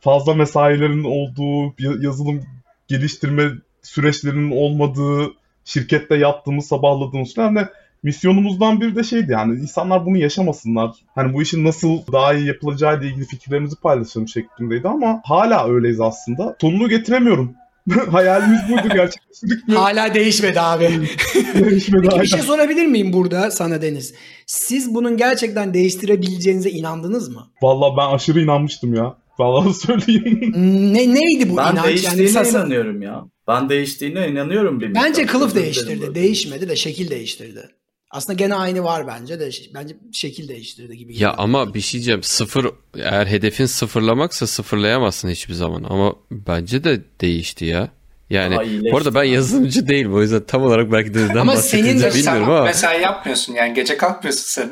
fazla mesailerin olduğu, ya- yazılım geliştirme süreçlerinin olmadığı, şirkette yattığımız, sabahladığımız falan hani misyonumuzdan biri de şeydi yani insanlar bunu yaşamasınlar. Hani bu işin nasıl daha iyi yapılacağı ile ilgili fikirlerimizi paylaşalım şeklindeydi ama hala öyleyiz aslında. Sonunu getiremiyorum. Hayalimiz buydu gerçekleştirdik mi? Hala değişmedi abi. Değişmedi Peki bir şey sorabilir miyim burada sana Deniz? Siz bunun gerçekten değiştirebileceğinize inandınız mı? Vallahi ben aşırı inanmıştım ya. Vallahi söyleyeyim. Ne neydi bu Ben inanç? değiştiğine mesela- inanıyorum ya. Ben değiştiğine inanıyorum bir. Bence kılıf değiştirdi. böyle. Değişmedi de şekil değiştirdi. Aslında gene aynı var bence de bence şekil değiştirdi gibi. Ya geliyor. ama bir şey diyeceğim. Sıfır eğer hedefin sıfırlamaksa sıfırlayamazsın hiçbir zaman. Ama bence de değişti ya. Yani bu arada ben yazılımcı değilim. O yüzden tam olarak belki de neden Ama bahsettiğinizi senin de- bilmiyorum sen ama. mesai yapmıyorsun yani gece kalkmıyorsun sen.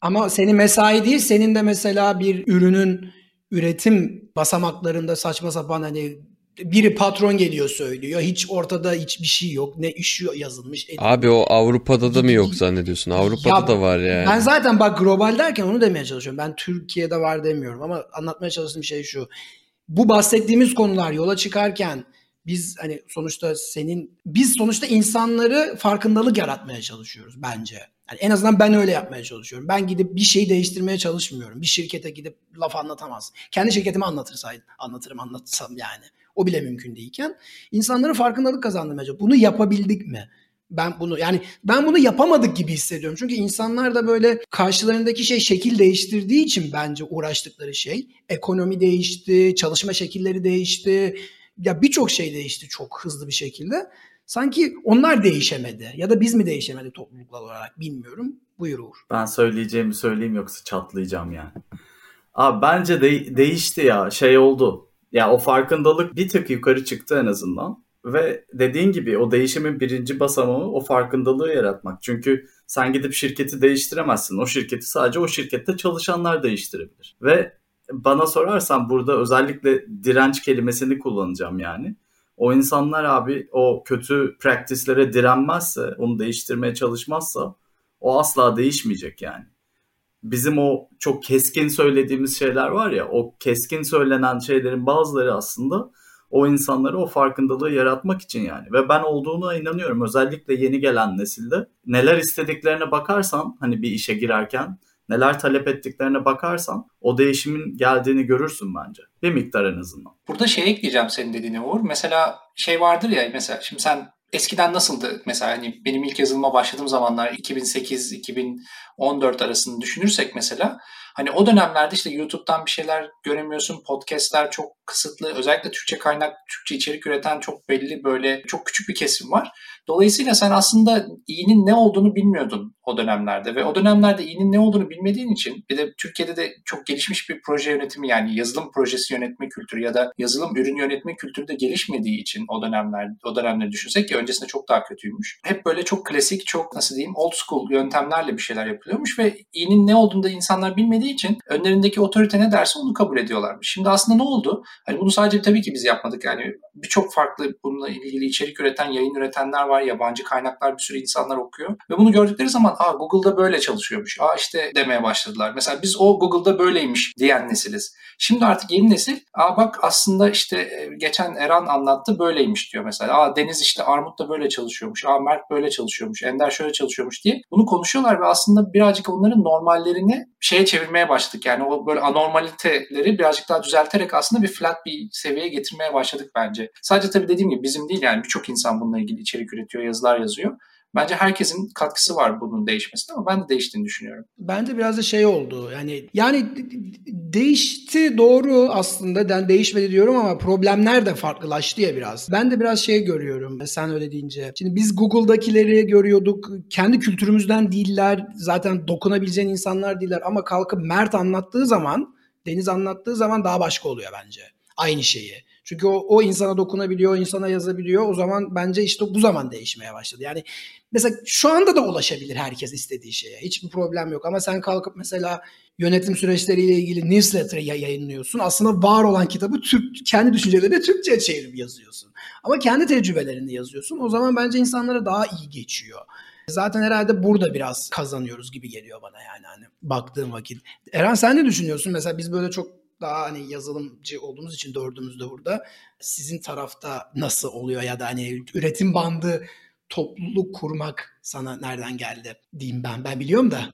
Ama senin mesai değil, senin de mesela bir ürünün üretim basamaklarında saçma sapan hani biri patron geliyor söylüyor. Hiç ortada hiçbir şey yok. Ne iş yazılmış. edilmiş. Abi o Avrupa'da da mı yok zannediyorsun? Avrupa'da Ya da var yani. Ben zaten bak global derken onu demeye çalışıyorum. Ben Türkiye'de var demiyorum ama anlatmaya çalıştığım şey şu. Bu bahsettiğimiz konular yola çıkarken biz hani sonuçta senin biz sonuçta insanları farkındalık yaratmaya çalışıyoruz bence. Yani en azından ben öyle yapmaya çalışıyorum. Ben gidip bir şeyi değiştirmeye çalışmıyorum. Bir şirkete gidip laf anlatamaz. Kendi şirketimi anlatırsaydım anlatırım anlatsam yani. O bile mümkün değilken insanlara farkındalık kazandırmaya. Bunu yapabildik mi? Ben bunu yani ben bunu yapamadık gibi hissediyorum. Çünkü insanlar da böyle karşılarındaki şey şekil değiştirdiği için bence uğraştıkları şey. Ekonomi değişti, çalışma şekilleri değişti. Ya birçok şey değişti çok hızlı bir şekilde. Sanki onlar değişemedi ya da biz mi değişemedik topluluklar olarak bilmiyorum. Buyur Uğur. Ben söyleyeceğimi söyleyeyim yoksa çatlayacağım yani. Abi bence de- değişti ya şey oldu. Ya o farkındalık bir tık yukarı çıktı en azından. Ve dediğin gibi o değişimin birinci basamağı o farkındalığı yaratmak. Çünkü sen gidip şirketi değiştiremezsin. O şirketi sadece o şirkette çalışanlar değiştirebilir. Ve bana sorarsan burada özellikle direnç kelimesini kullanacağım yani. O insanlar abi o kötü practice'lere direnmezse, onu değiştirmeye çalışmazsa o asla değişmeyecek yani. Bizim o çok keskin söylediğimiz şeyler var ya, o keskin söylenen şeylerin bazıları aslında o insanlara o farkındalığı yaratmak için yani. Ve ben olduğuna inanıyorum. Özellikle yeni gelen nesilde neler istediklerine bakarsan hani bir işe girerken neler talep ettiklerine bakarsan o değişimin geldiğini görürsün bence. Bir miktar en azından. Burada şey ekleyeceğim senin dediğine Uğur. Mesela şey vardır ya mesela şimdi sen eskiden nasıldı mesela hani benim ilk yazılıma başladığım zamanlar 2008-2014 arasını düşünürsek mesela hani o dönemlerde işte YouTube'dan bir şeyler göremiyorsun. Podcast'ler çok kısıtlı. Özellikle Türkçe kaynak, Türkçe içerik üreten çok belli böyle çok küçük bir kesim var. Dolayısıyla sen aslında iyinin ne olduğunu bilmiyordun o dönemlerde ve o dönemlerde iyinin ne olduğunu bilmediğin için bir de Türkiye'de de çok gelişmiş bir proje yönetimi yani yazılım projesi yönetme kültürü ya da yazılım ürün yönetme kültürü de gelişmediği için o dönemler o dönemleri düşünsek ki öncesinde çok daha kötüymüş. Hep böyle çok klasik çok nasıl diyeyim old school yöntemlerle bir şeyler yapılıyormuş ve iyinin ne olduğunu da insanlar bilmediği edildiği için önlerindeki otorite ne derse onu kabul ediyorlarmış. Şimdi aslında ne oldu? Hani bunu sadece tabii ki biz yapmadık. Yani birçok farklı bununla ilgili içerik üreten, yayın üretenler var. Yabancı kaynaklar bir sürü insanlar okuyor. Ve bunu gördükleri zaman aa Google'da böyle çalışıyormuş. Aa işte demeye başladılar. Mesela biz o Google'da böyleymiş diyen nesiliz. Şimdi artık yeni nesil aa bak aslında işte e, geçen Eran anlattı böyleymiş diyor mesela. Aa Deniz işte Armut da böyle çalışıyormuş. Aa Mert böyle çalışıyormuş. Ender şöyle çalışıyormuş diye. Bunu konuşuyorlar ve aslında birazcık onların normallerini şeye çevirmeye başladık. Yani o böyle anormaliteleri birazcık daha düzelterek aslında bir flat bir seviyeye getirmeye başladık bence. Sadece tabii dediğim gibi bizim değil yani birçok insan bununla ilgili içerik üretiyor, yazılar yazıyor. Bence herkesin katkısı var bunun değişmesine ama ben de değiştiğini düşünüyorum. Bence biraz da şey oldu. Yani yani değişti doğru aslında. Ben değişmedi diyorum ama problemler de farklılaştı ya biraz. Ben de biraz şey görüyorum sen öyle deyince. Şimdi biz Google'dakileri görüyorduk. Kendi kültürümüzden değiller. Zaten dokunabileceğin insanlar değiller ama kalkıp Mert anlattığı zaman, Deniz anlattığı zaman daha başka oluyor bence. Aynı şeyi. Çünkü o, o insana dokunabiliyor, o insana yazabiliyor. O zaman bence işte bu zaman değişmeye başladı. Yani mesela şu anda da ulaşabilir herkes istediği şeye. Hiçbir problem yok. Ama sen kalkıp mesela yönetim süreçleriyle ilgili newsletter yayınlıyorsun. Aslında var olan kitabı Türk, kendi düşüncelerini Türkçe çevirip yazıyorsun. Ama kendi tecrübelerini yazıyorsun. O zaman bence insanlara daha iyi geçiyor. Zaten herhalde burada biraz kazanıyoruz gibi geliyor bana yani hani baktığım vakit. Eren sen ne düşünüyorsun? Mesela biz böyle çok daha hani yazılımcı olduğumuz için dördümüz de burada. Sizin tarafta nasıl oluyor ya da hani üretim bandı topluluk kurmak sana nereden geldi diyeyim ben. Ben biliyorum da.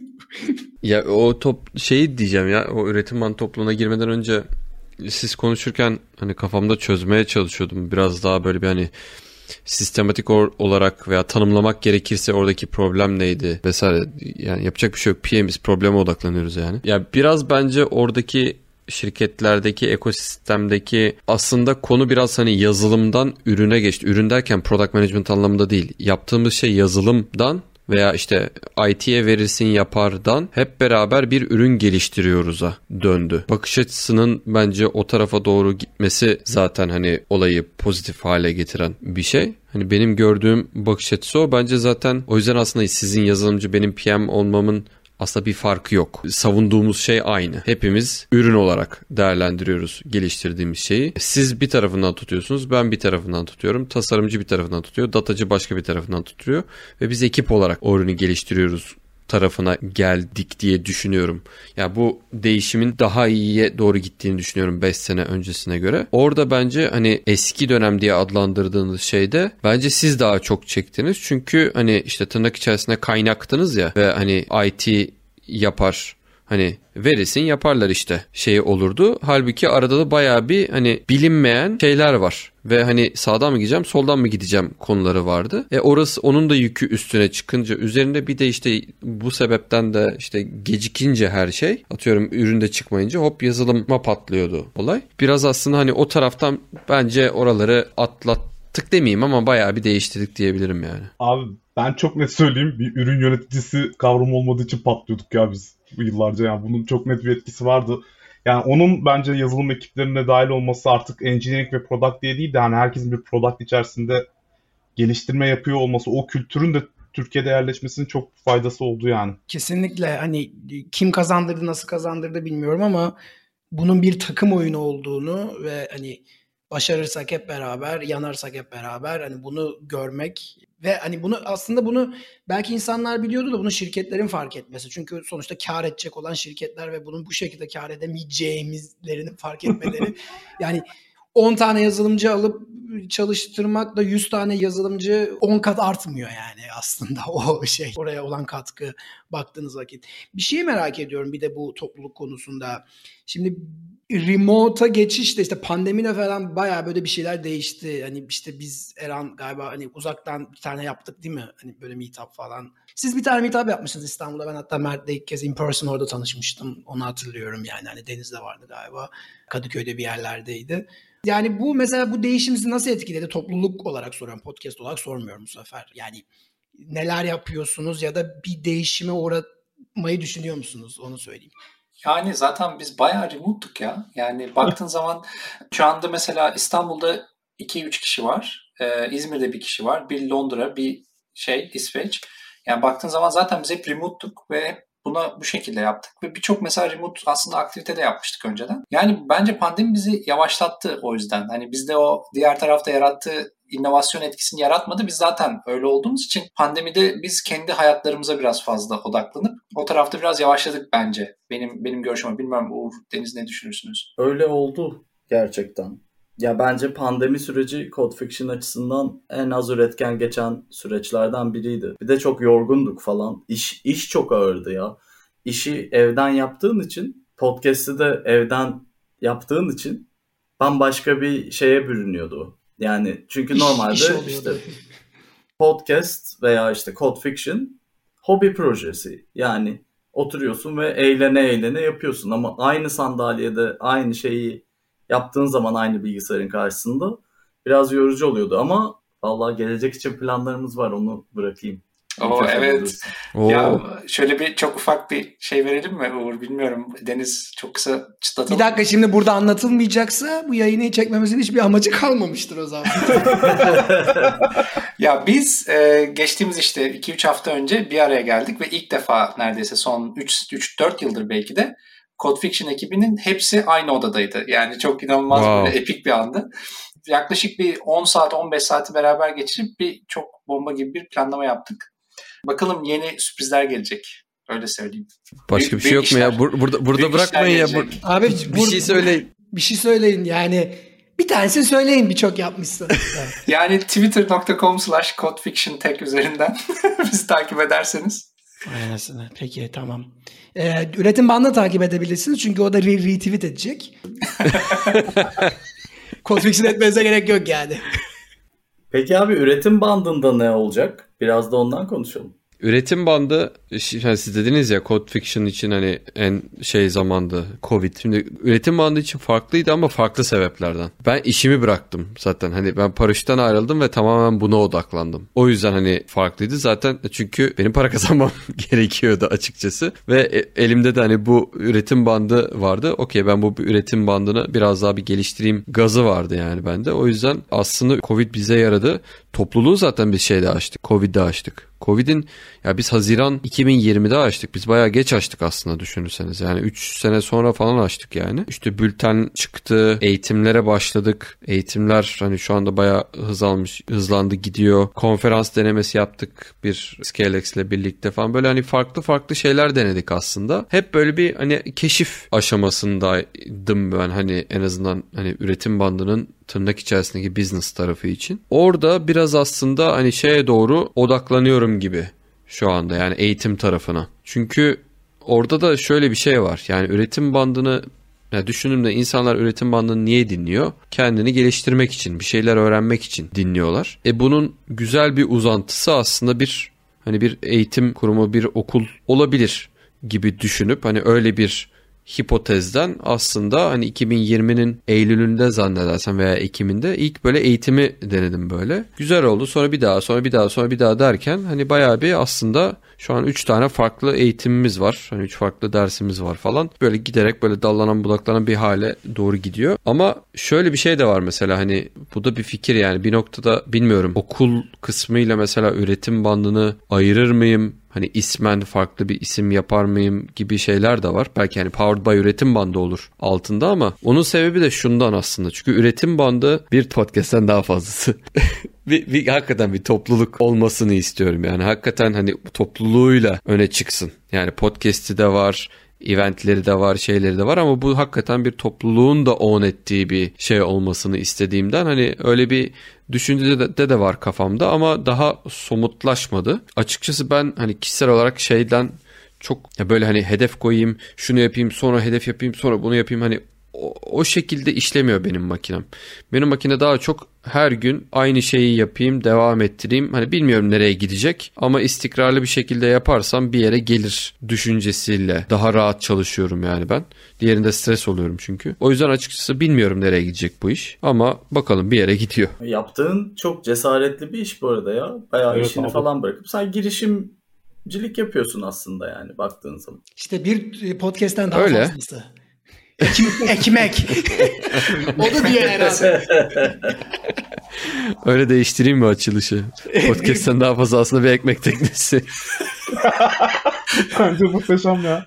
ya o top şeyi diyeceğim ya o üretim bandı topluluğuna girmeden önce siz konuşurken hani kafamda çözmeye çalışıyordum. Biraz daha böyle bir hani sistematik olarak veya tanımlamak gerekirse oradaki problem neydi vesaire yani yapacak bir şey yok. PM'iz probleme odaklanıyoruz yani. Ya biraz bence oradaki şirketlerdeki ekosistemdeki aslında konu biraz hani yazılımdan ürüne geçti. Ürün derken product management anlamında değil. Yaptığımız şey yazılımdan veya işte IT'ye verirsin yapardan hep beraber bir ürün geliştiriyoruz'a döndü. Bakış açısının bence o tarafa doğru gitmesi zaten hani olayı pozitif hale getiren bir şey. Hani benim gördüğüm bakış açısı o. Bence zaten o yüzden aslında sizin yazılımcı benim PM olmamın aslında bir farkı yok. Savunduğumuz şey aynı. Hepimiz ürün olarak değerlendiriyoruz geliştirdiğimiz şeyi. Siz bir tarafından tutuyorsunuz, ben bir tarafından tutuyorum. Tasarımcı bir tarafından tutuyor, datacı başka bir tarafından tutuyor ve biz ekip olarak o ürünü geliştiriyoruz tarafına geldik diye düşünüyorum. Ya yani bu değişimin daha iyiye doğru gittiğini düşünüyorum 5 sene öncesine göre. Orada bence hani eski dönem diye adlandırdığınız şeyde bence siz daha çok çektiniz. Çünkü hani işte tırnak içerisinde kaynaktınız ya ve hani IT yapar Hani veresin yaparlar işte şey olurdu. Halbuki arada da baya bir hani bilinmeyen şeyler var. Ve hani sağdan mı gideceğim soldan mı gideceğim konuları vardı. E orası onun da yükü üstüne çıkınca üzerinde bir de işte bu sebepten de işte gecikince her şey atıyorum üründe çıkmayınca hop yazılıma patlıyordu olay. Biraz aslında hani o taraftan bence oraları atlattık demeyeyim ama bayağı bir değiştirdik diyebilirim yani. Abi ben çok net söyleyeyim bir ürün yöneticisi kavramı olmadığı için patlıyorduk ya biz yıllarca yani bunun çok net bir etkisi vardı. Yani onun bence yazılım ekiplerine dahil olması artık engineering ve product diye değil de hani herkesin bir product içerisinde geliştirme yapıyor olması, o kültürün de Türkiye'de yerleşmesinin çok faydası oldu yani. Kesinlikle hani kim kazandırdı nasıl kazandırdı bilmiyorum ama bunun bir takım oyunu olduğunu ve hani başarırsak hep beraber, yanarsak hep beraber hani bunu görmek ve hani bunu aslında bunu belki insanlar biliyordu da bunu şirketlerin fark etmesi. Çünkü sonuçta kar edecek olan şirketler ve bunun bu şekilde kar edemeyeceğimizlerini fark etmeleri yani 10 tane yazılımcı alıp çalıştırmakla 100 tane yazılımcı 10 kat artmıyor yani aslında o şey oraya olan katkı baktığınız vakit. Bir şeyi merak ediyorum bir de bu topluluk konusunda. Şimdi remote'a geçiş de işte pandemiyle falan bayağı böyle bir şeyler değişti. Hani işte biz Eran galiba hani uzaktan bir tane yaptık değil mi? Hani böyle meetup falan. Siz bir tane meetup yapmışsınız İstanbul'da. Ben hatta Mert'le ilk kez in person orada tanışmıştım. Onu hatırlıyorum yani. Hani Deniz'de vardı galiba. Kadıköy'de bir yerlerdeydi. Yani bu mesela bu değişim sizi nasıl etkiledi? Topluluk olarak soruyorum. Podcast olarak sormuyorum bu sefer. Yani neler yapıyorsunuz ya da bir değişime uğratmayı düşünüyor musunuz? Onu söyleyeyim. Yani zaten biz bayağı remote'tuk ya. Yani baktığın zaman şu anda mesela İstanbul'da 2-3 kişi var. Ee, İzmir'de bir kişi var. Bir Londra, bir şey İsveç. Yani baktığın zaman zaten biz hep remote'tuk ve Buna bu şekilde yaptık ve birçok mesela remote aslında aktivite de yapmıştık önceden. Yani bence pandemi bizi yavaşlattı o yüzden. Hani bizde o diğer tarafta yarattığı inovasyon etkisini yaratmadı. Biz zaten öyle olduğumuz için pandemide biz kendi hayatlarımıza biraz fazla odaklanıp o tarafta biraz yavaşladık bence. Benim benim görüşüm bilmiyorum Uğur Deniz ne düşünürsünüz? Öyle oldu gerçekten. Ya bence pandemi süreci Code Fiction açısından en az üretken geçen süreçlerden biriydi. Bir de çok yorgunduk falan. İş, iş çok ağırdı ya. İşi evden yaptığın için, podcast'i de evden yaptığın için bambaşka bir şeye bürünüyordu. Yani çünkü normalde iş, iş işte podcast veya işte Code Fiction hobi projesi. Yani oturuyorsun ve eğlene eğlene yapıyorsun ama aynı sandalyede aynı şeyi yaptığın zaman aynı bilgisayarın karşısında biraz yorucu oluyordu ama vallahi gelecek için planlarımız var onu bırakayım. Oo, evet. Oo. Ya şöyle bir çok ufak bir şey verelim mi Uğur bilmiyorum. Deniz çok kısa çıtlatalım. Bir dakika şimdi burada anlatılmayacaksa bu yayını çekmemizin hiçbir amacı kalmamıştır o zaman. ya biz e, geçtiğimiz işte 2-3 hafta önce bir araya geldik ve ilk defa neredeyse son 3-4 yıldır belki de Code Fiction ekibinin hepsi aynı odadaydı. Yani çok inanılmaz wow. böyle epik bir andı. Yaklaşık bir 10 saat 15 saati beraber geçirip bir çok bomba gibi bir planlama yaptık. Bakalım yeni sürprizler gelecek. Öyle söyleyeyim. Başka büyük, bir şey yok işler, mu ya? Bur- burada burada bırakmayın ya. Bur- Abi bir bur- şey söyleyin. Bir şey söyleyin yani. Bir tanesi söyleyin birçok yapmışsın. yani twitter.com slash codefictiontech üzerinden bizi takip ederseniz. Aynısını. Peki tamam. Ee, üretim bandını takip edebilirsiniz çünkü o da re- retweet edecek. Codefix'in etmenize gerek yok yani. Peki abi üretim bandında ne olacak? Biraz da ondan konuşalım. Üretim bandı yani siz dediniz ya Code Fiction için hani en şey zamandı Covid. Şimdi üretim bandı için farklıydı ama farklı sebeplerden. Ben işimi bıraktım zaten. Hani ben paraşütten ayrıldım ve tamamen buna odaklandım. O yüzden hani farklıydı zaten çünkü benim para kazanmam gerekiyordu açıkçası. Ve e, elimde de hani bu üretim bandı vardı. Okey ben bu üretim bandını biraz daha bir geliştireyim gazı vardı yani bende. O yüzden aslında Covid bize yaradı. Topluluğu zaten bir şeyde açtık. Covid'de açtık. Covid'in ya biz Haziran 2020'de açtık. Biz bayağı geç açtık aslında düşünürseniz. Yani 3 sene sonra falan açtık yani. İşte bülten çıktı, eğitimlere başladık. Eğitimler hani şu anda bayağı hız almış, hızlandı gidiyor. Konferans denemesi yaptık bir Scalex ile birlikte falan. Böyle hani farklı farklı şeyler denedik aslında. Hep böyle bir hani keşif aşamasındaydım ben hani en azından hani üretim bandının tırnak içerisindeki business tarafı için. Orada biraz aslında hani şeye doğru odaklanıyorum gibi şu anda yani eğitim tarafına. Çünkü orada da şöyle bir şey var. Yani üretim bandını ya düşündüğümde insanlar üretim bandını niye dinliyor? Kendini geliştirmek için, bir şeyler öğrenmek için dinliyorlar. E bunun güzel bir uzantısı aslında bir hani bir eğitim kurumu, bir okul olabilir gibi düşünüp hani öyle bir hipotezden aslında hani 2020'nin Eylül'ünde zannedersem veya Ekim'inde ilk böyle eğitimi denedim böyle. Güzel oldu. Sonra bir daha, sonra bir daha, sonra bir daha derken hani bayağı bir aslında şu an 3 tane farklı eğitimimiz var. Hani 3 farklı dersimiz var falan. Böyle giderek böyle dallanan budaklanan bir hale doğru gidiyor. Ama şöyle bir şey de var mesela hani bu da bir fikir yani bir noktada bilmiyorum okul kısmıyla mesela üretim bandını ayırır mıyım? Hani ismen farklı bir isim yapar mıyım gibi şeyler de var. Belki hani Powered by üretim bandı olur altında ama onun sebebi de şundan aslında. Çünkü üretim bandı bir podcast'ten daha fazlası. bir, bir, hakikaten bir topluluk olmasını istiyorum. Yani hakikaten hani topluluğuyla öne çıksın. Yani podcast'i de var, eventleri de var, şeyleri de var ama bu hakikaten bir topluluğun da own ettiği bir şey olmasını istediğimden hani öyle bir düşünce de, de, var kafamda ama daha somutlaşmadı. Açıkçası ben hani kişisel olarak şeyden çok ya böyle hani hedef koyayım, şunu yapayım, sonra hedef yapayım, sonra bunu yapayım hani o, o şekilde işlemiyor benim makinem. Benim makine daha çok her gün aynı şeyi yapayım, devam ettireyim. Hani bilmiyorum nereye gidecek ama istikrarlı bir şekilde yaparsam bir yere gelir düşüncesiyle daha rahat çalışıyorum yani ben. Diğerinde stres oluyorum çünkü. O yüzden açıkçası bilmiyorum nereye gidecek bu iş ama bakalım bir yere gidiyor. Yaptığın çok cesaretli bir iş bu arada ya. Bayağı evet, işini abi. falan bırakıp sen girişimcilik yapıyorsun aslında yani baktığın zaman. İşte bir podcast'ten daha Öyle. fazlası. Ekmek. o da diyor herhalde. Öyle değiştireyim mi açılışı? Podcast'ten daha fazla aslında bir ekmek teknesi. Bence muhteşem ya.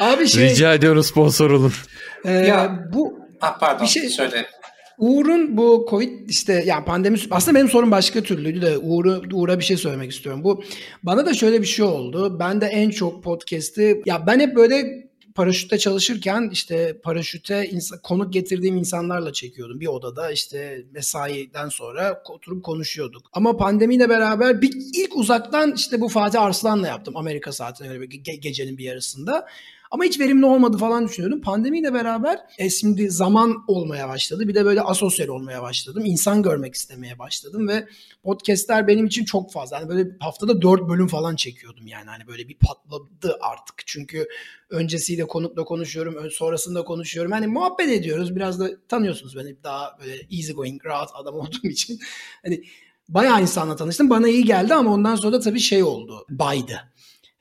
Abi şey Rica ediyorum sponsor olun. e, Ya- bu Ah pardon Bir şey- söyle. Uğur'un bu Covid işte yani pandemi aslında benim sorum başka türlüydü de Uğur'u, Uğur'a bir şey söylemek istiyorum. Bu bana da şöyle bir şey oldu. Ben de en çok podcast'i ya ben hep böyle paraşütte çalışırken işte paraşüte insan, konuk getirdiğim insanlarla çekiyordum. Bir odada işte mesaiden sonra oturup konuşuyorduk. Ama pandemiyle beraber bir ilk uzaktan işte bu Fatih Arslan'la yaptım Amerika saatine göre ge- gecenin bir yarısında. Ama hiç verimli olmadı falan düşünüyordum. Pandemiyle beraber e, şimdi zaman olmaya başladı. Bir de böyle asosyal olmaya başladım. İnsan görmek istemeye başladım ve podcastler benim için çok fazla. Hani böyle haftada dört bölüm falan çekiyordum yani. Hani böyle bir patladı artık. Çünkü öncesiyle konukla konuşuyorum, sonrasında konuşuyorum. Hani muhabbet ediyoruz. Biraz da tanıyorsunuz beni daha böyle easy going, rahat adam olduğum için. Hani bayağı insanla tanıştım. Bana iyi geldi ama ondan sonra da tabii şey oldu. Baydı.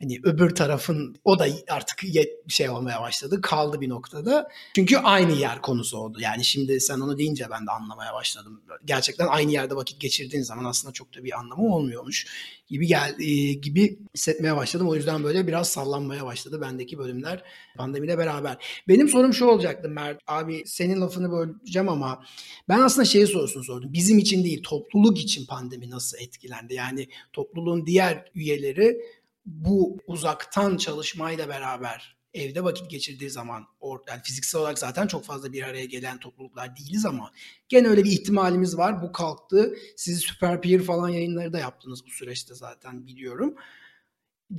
Hani öbür tarafın o da artık şey olmaya başladı. Kaldı bir noktada. Çünkü aynı yer konusu oldu. Yani şimdi sen onu deyince ben de anlamaya başladım. Gerçekten aynı yerde vakit geçirdiğin zaman aslında çok da bir anlamı olmuyormuş gibi gel e, gibi hissetmeye başladım. O yüzden böyle biraz sallanmaya başladı bendeki bölümler pandemiyle beraber. Benim sorum şu olacaktı Mert abi senin lafını böleceğim ama ben aslında şeyi sorusunu sordum. Bizim için değil topluluk için pandemi nasıl etkilendi? Yani topluluğun diğer üyeleri bu uzaktan çalışmayla beraber evde vakit geçirdiği zaman or, yani fiziksel olarak zaten çok fazla bir araya gelen topluluklar değiliz ama gene öyle bir ihtimalimiz var. Bu kalktı. Siz Super Peer falan yayınları da yaptınız bu süreçte zaten biliyorum.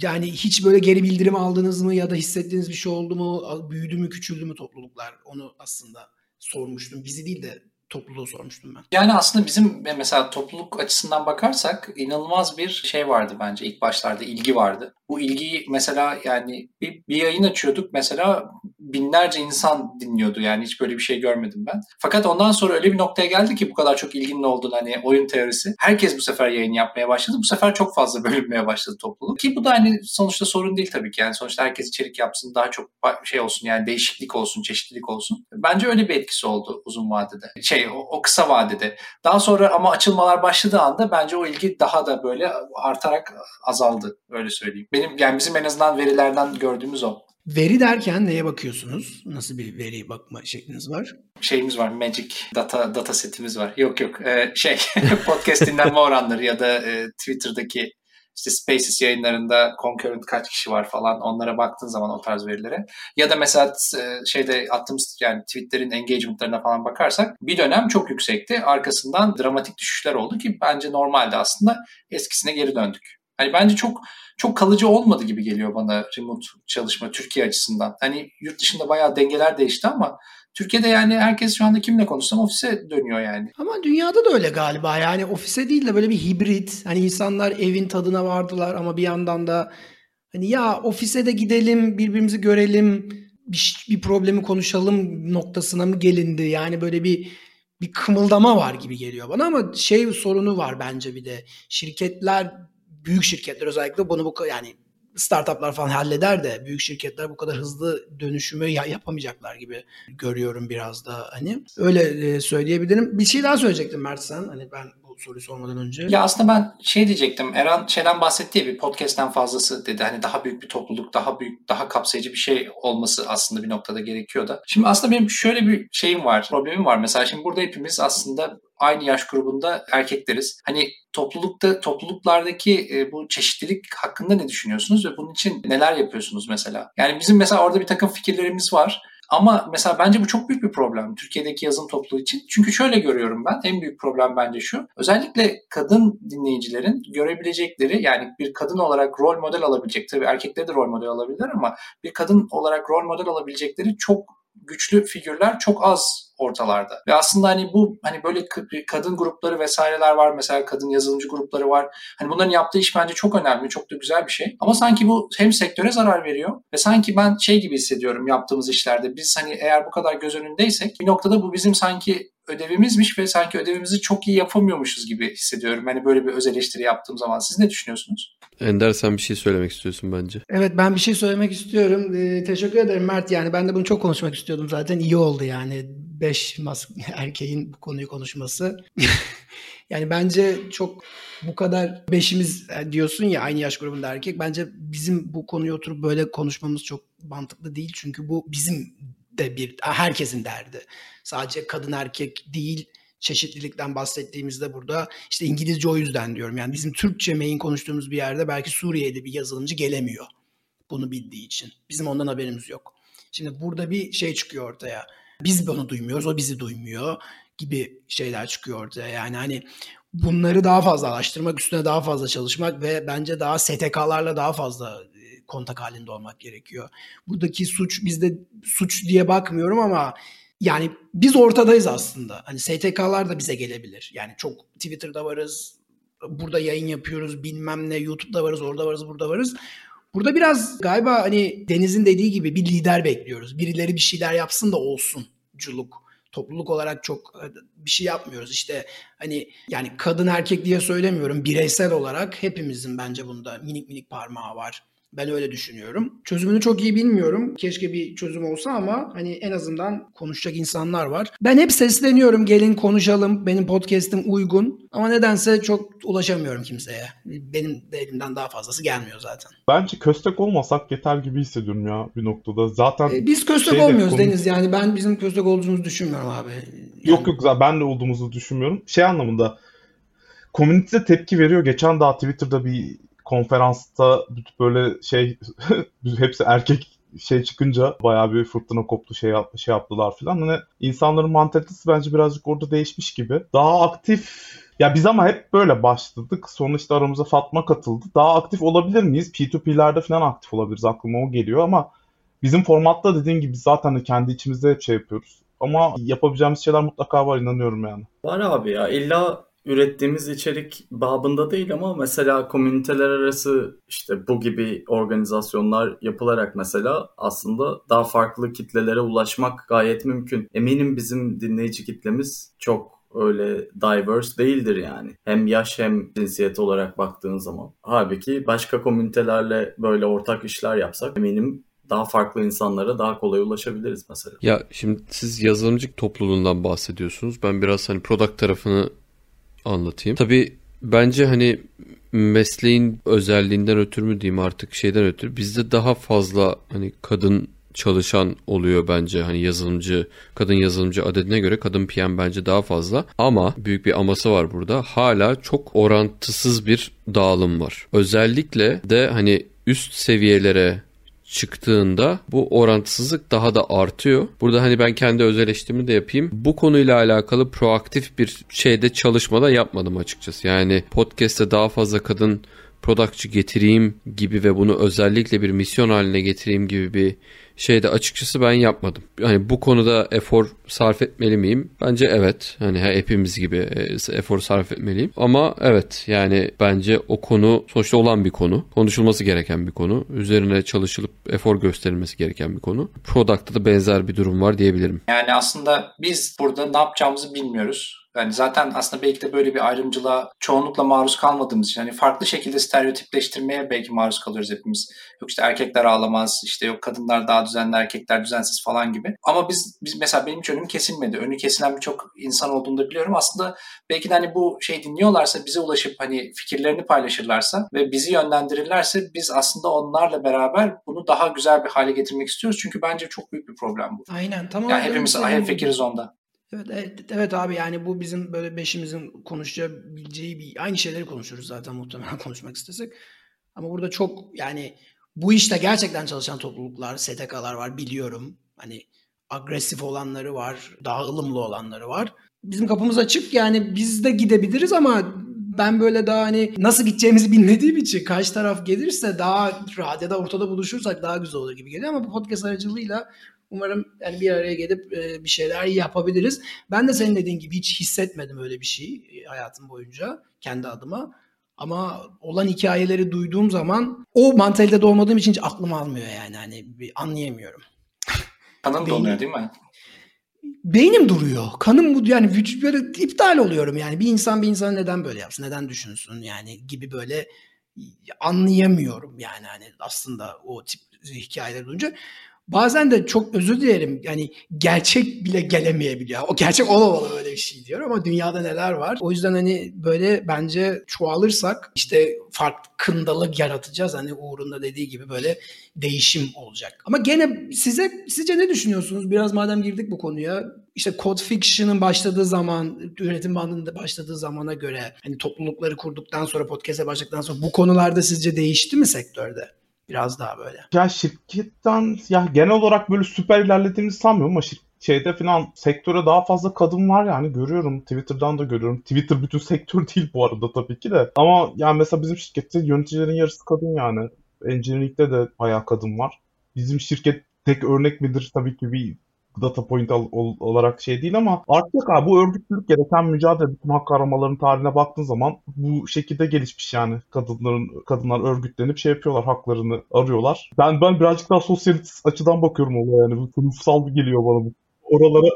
Yani hiç böyle geri bildirim aldınız mı ya da hissettiğiniz bir şey oldu mu? Büyüdü mü, küçüldü mü topluluklar? Onu aslında sormuştum. Bizi değil de topluluğu sormuştum ben. Yani aslında bizim mesela topluluk açısından bakarsak inanılmaz bir şey vardı bence ilk başlarda ilgi vardı. Bu ilgiyi mesela yani bir, bir yayın açıyorduk mesela binlerce insan dinliyordu yani hiç böyle bir şey görmedim ben. Fakat ondan sonra öyle bir noktaya geldi ki bu kadar çok ilginin olduğunu hani oyun teorisi. Herkes bu sefer yayın yapmaya başladı. Bu sefer çok fazla bölünmeye başladı topluluk. Ki bu da hani sonuçta sorun değil tabii ki. Yani sonuçta herkes içerik yapsın daha çok şey olsun yani değişiklik olsun, çeşitlilik olsun. Bence öyle bir etkisi oldu uzun vadede. Şey o, o kısa vadede. Daha sonra ama açılmalar başladığı anda bence o ilgi daha da böyle artarak azaldı öyle söyleyeyim. Benim yani bizim en azından verilerden gördüğümüz o. Veri derken neye bakıyorsunuz? Nasıl bir veri bakma şekliniz var? Şeyimiz var, Magic data data setimiz var. Yok yok, ee, şey podcast dinlenme oranları ya da e, Twitter'daki işte Spaces yayınlarında concurrent kaç kişi var falan onlara baktığın zaman o tarz verilere. Ya da mesela e, şeyde attığımız yani tweetlerin engagement'larına falan bakarsak bir dönem çok yüksekti. Arkasından dramatik düşüşler oldu ki bence normalde aslında eskisine geri döndük. Hani bence çok çok kalıcı olmadı gibi geliyor bana remote çalışma Türkiye açısından. Hani yurt dışında bayağı dengeler değişti ama Türkiye'de yani herkes şu anda kimle konuşsam ofise dönüyor yani. Ama dünyada da öyle galiba. Yani ofise değil de böyle bir hibrit. Hani insanlar evin tadına vardılar ama bir yandan da hani ya ofise de gidelim, birbirimizi görelim, bir, bir problemi konuşalım noktasına mı gelindi? Yani böyle bir bir kımıldama var gibi geliyor bana ama şey sorunu var bence bir de. Şirketler, büyük şirketler özellikle bunu bu yani startuplar falan halleder de büyük şirketler bu kadar hızlı dönüşümü ya- yapamayacaklar gibi görüyorum biraz da hani. Öyle e, söyleyebilirim. Bir şey daha söyleyecektim Mert sen. Hani ben soruyu sormadan önce. Ya aslında ben şey diyecektim. Eren şeyden bahsetti ya bir podcast'ten fazlası dedi. Hani daha büyük bir topluluk, daha büyük, daha kapsayıcı bir şey olması aslında bir noktada gerekiyor da. Şimdi aslında benim şöyle bir şeyim var, problemim var. Mesela şimdi burada hepimiz aslında aynı yaş grubunda erkekleriz. Hani toplulukta topluluklardaki e, bu çeşitlilik hakkında ne düşünüyorsunuz ve bunun için neler yapıyorsunuz mesela? Yani bizim mesela orada bir takım fikirlerimiz var. Ama mesela bence bu çok büyük bir problem Türkiye'deki yazın topluluğu için. Çünkü şöyle görüyorum ben. En büyük problem bence şu. Özellikle kadın dinleyicilerin görebilecekleri yani bir kadın olarak rol model alabilecek. Tabii erkekler de rol model alabilirler ama bir kadın olarak rol model alabilecekleri çok güçlü figürler çok az ortalarda. Ve aslında hani bu hani böyle kadın grupları vesaireler var. Mesela kadın yazılımcı grupları var. Hani bunların yaptığı iş bence çok önemli, çok da güzel bir şey. Ama sanki bu hem sektöre zarar veriyor ve sanki ben şey gibi hissediyorum yaptığımız işlerde. Biz hani eğer bu kadar göz önündeysek bir noktada bu bizim sanki ödevimizmiş ve sanki ödevimizi çok iyi yapamıyormuşuz gibi hissediyorum. Hani böyle bir öz eleştiri yaptığım zaman. Siz ne düşünüyorsunuz? Ender sen bir şey söylemek istiyorsun bence. Evet ben bir şey söylemek istiyorum. Ee, teşekkür ederim Mert. Yani ben de bunu çok konuşmak istiyordum zaten. İyi oldu yani. Beş mas- erkeğin bu konuyu konuşması. yani bence çok bu kadar beşimiz e, diyorsun ya aynı yaş grubunda erkek. Bence bizim bu konuyu oturup böyle konuşmamız çok mantıklı değil. Çünkü bu bizim de bir herkesin derdi. Sadece kadın erkek değil çeşitlilikten bahsettiğimizde burada işte İngilizce o yüzden diyorum. Yani bizim Türkçe main konuştuğumuz bir yerde belki Suriye'de bir yazılımcı gelemiyor. Bunu bildiği için. Bizim ondan haberimiz yok. Şimdi burada bir şey çıkıyor ortaya. Biz bunu duymuyoruz, o bizi duymuyor gibi şeyler çıkıyor ortaya. Yani hani bunları daha fazla araştırmak, üstüne daha fazla çalışmak ve bence daha STK'larla daha fazla kontak halinde olmak gerekiyor. Buradaki suç bizde suç diye bakmıyorum ama yani biz ortadayız aslında. Hani STK'lar da bize gelebilir. Yani çok Twitter'da varız, burada yayın yapıyoruz, bilmem ne, YouTube'da varız, orada varız, burada varız. Burada biraz galiba hani Deniz'in dediği gibi bir lider bekliyoruz. Birileri bir şeyler yapsın da olsun culuk. Topluluk olarak çok e, bir şey yapmıyoruz. İşte hani yani kadın erkek diye söylemiyorum. Bireysel olarak hepimizin bence bunda minik minik parmağı var. Ben öyle düşünüyorum. Çözümünü çok iyi bilmiyorum. Keşke bir çözüm olsa ama hani en azından konuşacak insanlar var. Ben hep sesleniyorum gelin konuşalım. Benim podcast'im uygun. Ama nedense çok ulaşamıyorum kimseye. Benim de elimden daha fazlası gelmiyor zaten. Bence köstek olmasak yeter gibi hissediyorum ya bir noktada. Zaten Ee, biz köstek şeyde olmuyoruz konu- Deniz yani. Ben bizim köstek olduğumuzu düşünmüyorum abi. Yani- Yok yok ben de olduğumuzu düşünmüyorum. Şey anlamında komünite tepki veriyor. Geçen daha Twitter'da bir konferansta böyle şey hepsi erkek şey çıkınca bayağı bir fırtına koptu şey şey yaptılar filan. Hani insanların mantalitesi bence birazcık orada değişmiş gibi. Daha aktif ya biz ama hep böyle başladık. Sonra işte aramıza Fatma katıldı. Daha aktif olabilir miyiz? P2P'lerde falan aktif olabiliriz. Aklıma o geliyor ama bizim formatta dediğin gibi zaten de kendi içimizde hep şey yapıyoruz. Ama yapabileceğimiz şeyler mutlaka var inanıyorum yani. Var abi ya illa ürettiğimiz içerik babında değil ama mesela komüniteler arası işte bu gibi organizasyonlar yapılarak mesela aslında daha farklı kitlelere ulaşmak gayet mümkün. Eminim bizim dinleyici kitlemiz çok öyle diverse değildir yani. Hem yaş hem cinsiyet olarak baktığın zaman. Halbuki başka komünitelerle böyle ortak işler yapsak eminim daha farklı insanlara daha kolay ulaşabiliriz mesela. Ya şimdi siz yazılımcı topluluğundan bahsediyorsunuz. Ben biraz hani product tarafını anlatayım. Tabii bence hani mesleğin özelliğinden ötürü mü diyeyim artık şeyden ötürü bizde daha fazla hani kadın çalışan oluyor bence. Hani yazılımcı kadın yazılımcı adedine göre kadın PM bence daha fazla. Ama büyük bir aması var burada. Hala çok orantısız bir dağılım var. Özellikle de hani üst seviyelere çıktığında bu orantısızlık daha da artıyor. Burada hani ben kendi öz eleştirimi de yapayım. Bu konuyla alakalı proaktif bir şeyde çalışmada yapmadım açıkçası. Yani podcast'te daha fazla kadın productçı getireyim gibi ve bunu özellikle bir misyon haline getireyim gibi bir şeyde açıkçası ben yapmadım. Hani bu konuda efor sarf etmeli miyim? Bence evet. Hani hepimiz gibi e, efor sarf etmeliyim. Ama evet yani bence o konu sonuçta olan bir konu. Konuşulması gereken bir konu. Üzerine çalışılıp efor gösterilmesi gereken bir konu. Product'ta da benzer bir durum var diyebilirim. Yani aslında biz burada ne yapacağımızı bilmiyoruz. Yani zaten aslında belki de böyle bir ayrımcılığa çoğunlukla maruz kalmadığımız için hani farklı şekilde stereotipleştirmeye belki maruz kalıyoruz hepimiz. Yok işte erkekler ağlamaz, işte yok kadınlar daha düzenli, erkekler düzensiz falan gibi. Ama biz, biz mesela benim hiç önüm kesilmedi. Önü kesilen birçok insan olduğunu da biliyorum. Aslında belki de hani bu şey dinliyorlarsa, bize ulaşıp hani fikirlerini paylaşırlarsa ve bizi yönlendirirlerse biz aslında onlarla beraber bunu daha güzel bir hale getirmek istiyoruz. Çünkü bence çok büyük bir problem bu. Aynen tamam. Yani hepimiz hep fikiriz onda. Evet, evet, evet abi yani bu bizim böyle beşimizin konuşabileceği bir aynı şeyleri konuşuruz zaten muhtemelen konuşmak istesek. Ama burada çok yani bu işte gerçekten çalışan topluluklar, STK'lar var biliyorum. Hani agresif olanları var, daha ılımlı olanları var. Bizim kapımız açık yani biz de gidebiliriz ama ben böyle daha hani nasıl gideceğimizi bilmediğim için karşı taraf gelirse daha rahat ya da ortada buluşursak daha güzel olur gibi geliyor ama bu podcast aracılığıyla Umarım yani bir araya gelip e, bir şeyler yapabiliriz. Ben de senin dediğin gibi hiç hissetmedim öyle bir şey hayatım boyunca kendi adıma. Ama olan hikayeleri duyduğum zaman o mantalitede olmadığım için hiç aklım almıyor yani. Hani bir anlayamıyorum. Kanın Beyin- donuyor değil mi? beynim duruyor. Kanım bu yani vücut böyle iptal oluyorum yani. Bir insan bir insan neden böyle yapsın? Neden düşünsün yani gibi böyle anlayamıyorum yani hani aslında o tip hikayeler duyunca. Bazen de çok özür dilerim yani gerçek bile gelemeyebiliyor. O gerçek olamamalı böyle bir şey diyor ama dünyada neler var. O yüzden hani böyle bence çoğalırsak işte farkındalık yaratacağız. Hani Uğur'un da dediği gibi böyle değişim olacak. Ama gene size sizce ne düşünüyorsunuz? Biraz madem girdik bu konuya. İşte Code Fiction'ın başladığı zaman, üretim bandında başladığı zamana göre hani toplulukları kurduktan sonra podcast'e başladıktan sonra bu konularda sizce değişti mi sektörde? Biraz daha böyle. Ya şirketten ya genel olarak böyle süper ilerlediğimizi sanmıyorum ama şir- şeyde falan sektöre daha fazla kadın var yani görüyorum Twitter'dan da görüyorum. Twitter bütün sektör değil bu arada tabii ki de. Ama yani mesela bizim şirkette yöneticilerin yarısı kadın yani. Engineering'de de bayağı kadın var. Bizim şirket tek örnek midir tabii ki bir data point al- ol- olarak şey değil ama artık abi bu örgütlülük gereken mücadele bütün hak aramaların tarihine baktığın zaman bu şekilde gelişmiş yani kadınların kadınlar örgütlenip şey yapıyorlar haklarını arıyorlar. Ben ben birazcık daha sosyalist açıdan bakıyorum olaya yani bu sınıfsal geliyor bana bu. Oralara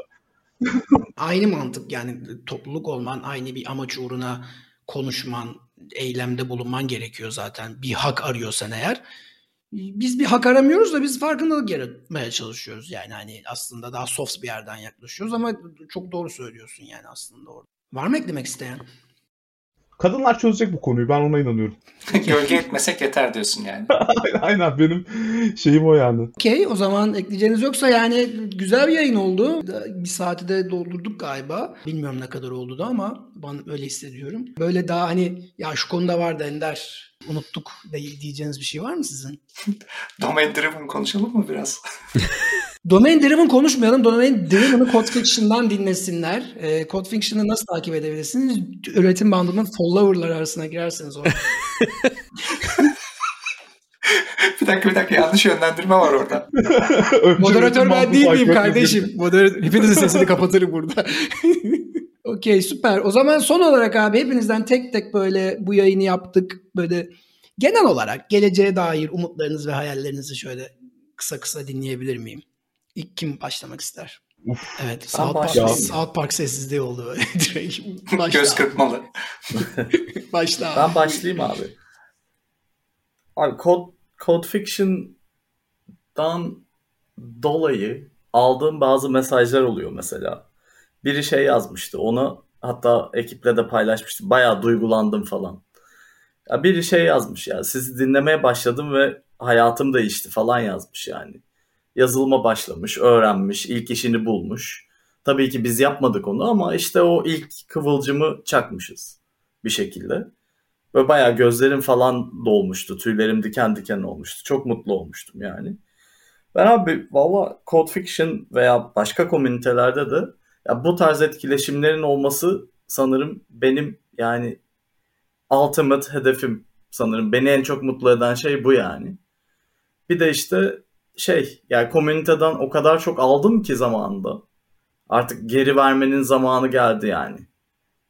Aynı mantık yani topluluk olman, aynı bir amaç uğruna konuşman, eylemde bulunman gerekiyor zaten. Bir hak arıyorsan eğer. Biz bir hak aramıyoruz da biz farkındalık yaratmaya çalışıyoruz. Yani hani aslında daha soft bir yerden yaklaşıyoruz ama çok doğru söylüyorsun yani aslında orada. Var mı eklemek isteyen? kadınlar çözecek bu konuyu ben ona inanıyorum. Gölge etmesek yeter diyorsun yani. Aynen benim şeyim o yani. Okey o zaman ekleyeceğiniz yoksa yani güzel bir yayın oldu. Bir saati de doldurduk galiba. Bilmiyorum ne kadar oldu da ama ben öyle hissediyorum. Böyle daha hani ya şu konuda vardı Ender unuttuk değil diyeceğiniz bir şey var mı sizin? Domain driven konuşalım mı biraz? Domain Driven konuşmayalım. Domain Driven'ı Code Fiction'dan dinlesinler. E, Code Fiction'ı nasıl takip edebilirsiniz? Üretim bandının follower'lar arasına girerseniz orada. bir dakika bir dakika yanlış yönlendirme var orada. Moderatör ben değil miyim kardeşim? Moderatör, hepinizin sesini kapatırım burada. Okey süper. O zaman son olarak abi hepinizden tek tek böyle bu yayını yaptık. Böyle genel olarak geleceğe dair umutlarınız ve hayallerinizi şöyle kısa kısa dinleyebilir miyim? İlk kim başlamak ister? Uf. Evet. South Park, başlayayım. South Park sessizliği oldu böyle. Direkt başla. Göz kırpmalı. Başla. abi. Ben başlayayım abi. Abi Code, Code Fiction'dan dolayı aldığım bazı mesajlar oluyor mesela. Biri şey yazmıştı. Onu hatta ekiple de paylaşmıştım. Bayağı duygulandım falan. Ya biri şey yazmış ya. Sizi dinlemeye başladım ve hayatım değişti falan yazmış yani. Yazılıma başlamış, öğrenmiş, ilk işini bulmuş. Tabii ki biz yapmadık onu ama işte o ilk kıvılcımı çakmışız bir şekilde. Böyle bayağı gözlerim falan dolmuştu. Tüylerim diken diken olmuştu. Çok mutlu olmuştum yani. Ben abi valla Code Fiction veya başka komünitelerde de ya bu tarz etkileşimlerin olması sanırım benim yani ultimate hedefim sanırım. Beni en çok mutlu eden şey bu yani. Bir de işte şey yani komüniteden o kadar çok aldım ki zamanında. Artık geri vermenin zamanı geldi yani.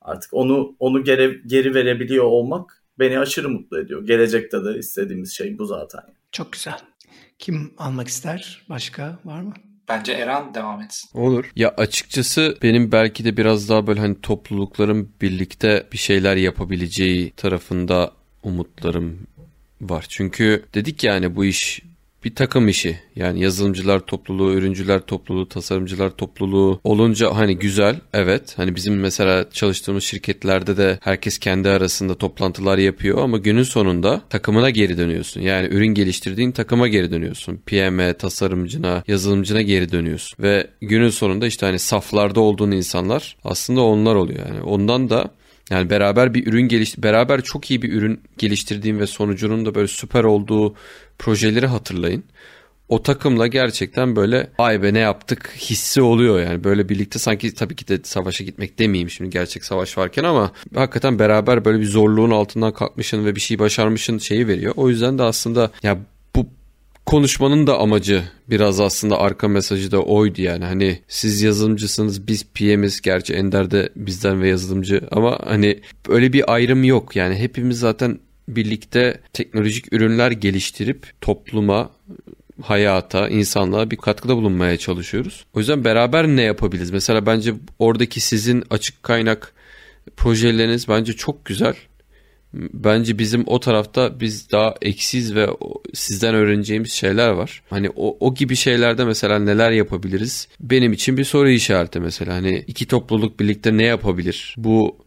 Artık onu onu geri, geri verebiliyor olmak beni aşırı mutlu ediyor. Gelecekte de istediğimiz şey bu zaten. Çok güzel. Kim almak ister? Başka var mı? Bence Eren devam etsin. Olur. Ya açıkçası benim belki de biraz daha böyle hani toplulukların birlikte bir şeyler yapabileceği tarafında umutlarım var. Çünkü dedik yani bu iş bir takım işi. Yani yazılımcılar topluluğu, ürüncüler topluluğu, tasarımcılar topluluğu olunca hani güzel evet. Hani bizim mesela çalıştığımız şirketlerde de herkes kendi arasında toplantılar yapıyor ama günün sonunda takımına geri dönüyorsun. Yani ürün geliştirdiğin takıma geri dönüyorsun. PM'e, tasarımcına, yazılımcına geri dönüyorsun. Ve günün sonunda işte hani saflarda olduğun insanlar aslında onlar oluyor. Yani ondan da yani beraber bir ürün geliş beraber çok iyi bir ürün geliştirdiğim ve sonucunun da böyle süper olduğu projeleri hatırlayın. O takımla gerçekten böyle ay be ne yaptık? hissi oluyor yani. Böyle birlikte sanki tabii ki de savaşa gitmek demeyeyim şimdi gerçek savaş varken ama hakikaten beraber böyle bir zorluğun altından kalkmışın ve bir şey başarmışın şeyi veriyor. O yüzden de aslında ya bu konuşmanın da amacı biraz aslında arka mesajı da oydu yani. Hani siz yazılımcısınız biz PM'iz gerçi Ender de bizden ve yazılımcı ama hani öyle bir ayrım yok yani. Hepimiz zaten birlikte teknolojik ürünler geliştirip topluma hayata, insanlığa bir katkıda bulunmaya çalışıyoruz. O yüzden beraber ne yapabiliriz? Mesela bence oradaki sizin açık kaynak projeleriniz bence çok güzel. Bence bizim o tarafta biz daha eksiz ve sizden öğreneceğimiz şeyler var. Hani o, o gibi şeylerde mesela neler yapabiliriz? Benim için bir soru işareti mesela. Hani iki topluluk birlikte ne yapabilir? Bu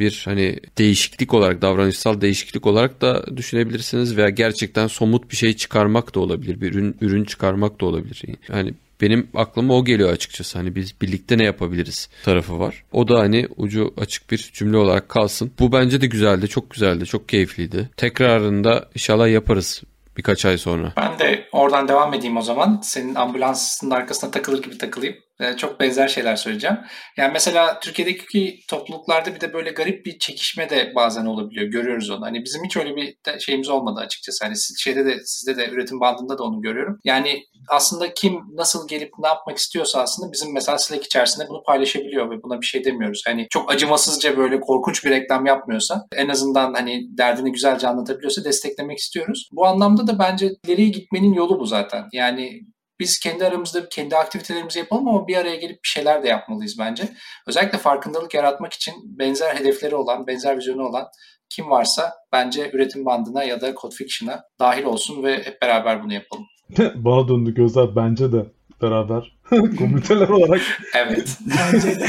bir hani değişiklik olarak davranışsal değişiklik olarak da düşünebilirsiniz veya gerçekten somut bir şey çıkarmak da olabilir. Bir ürün, ürün çıkarmak da olabilir. Yani benim aklıma o geliyor açıkçası. Hani biz birlikte ne yapabiliriz tarafı var. O da hani ucu açık bir cümle olarak kalsın. Bu bence de güzeldi, çok güzeldi, çok keyifliydi. Tekrarında inşallah yaparız birkaç ay sonra. Ben de oradan devam edeyim o zaman. Senin ambulansın arkasına takılır gibi takılayım. Ee, çok benzer şeyler söyleyeceğim. Yani mesela Türkiye'deki topluluklarda bir de böyle garip bir çekişme de bazen olabiliyor. Görüyoruz onu. Hani bizim hiç öyle bir şeyimiz olmadı açıkçası. Hani şeyde de sizde de üretim bandında da onu görüyorum. Yani aslında kim nasıl gelip ne yapmak istiyorsa aslında bizim mesela Slack içerisinde bunu paylaşabiliyor ve buna bir şey demiyoruz. Hani çok acımasızca böyle korkunç bir reklam yapmıyorsa en azından hani derdini güzelce anlatabiliyorsa desteklemek istiyoruz. Bu anlamda da bence ileriye gitmenin yolu bu zaten. Yani biz kendi aramızda kendi aktivitelerimizi yapalım ama bir araya gelip bir şeyler de yapmalıyız bence. Özellikle farkındalık yaratmak için benzer hedefleri olan, benzer vizyonu olan kim varsa bence üretim bandına ya da Code Fiction'a dahil olsun ve hep beraber bunu yapalım. Bana döndü gözler bence de beraber komiteler olarak. evet. Bence de.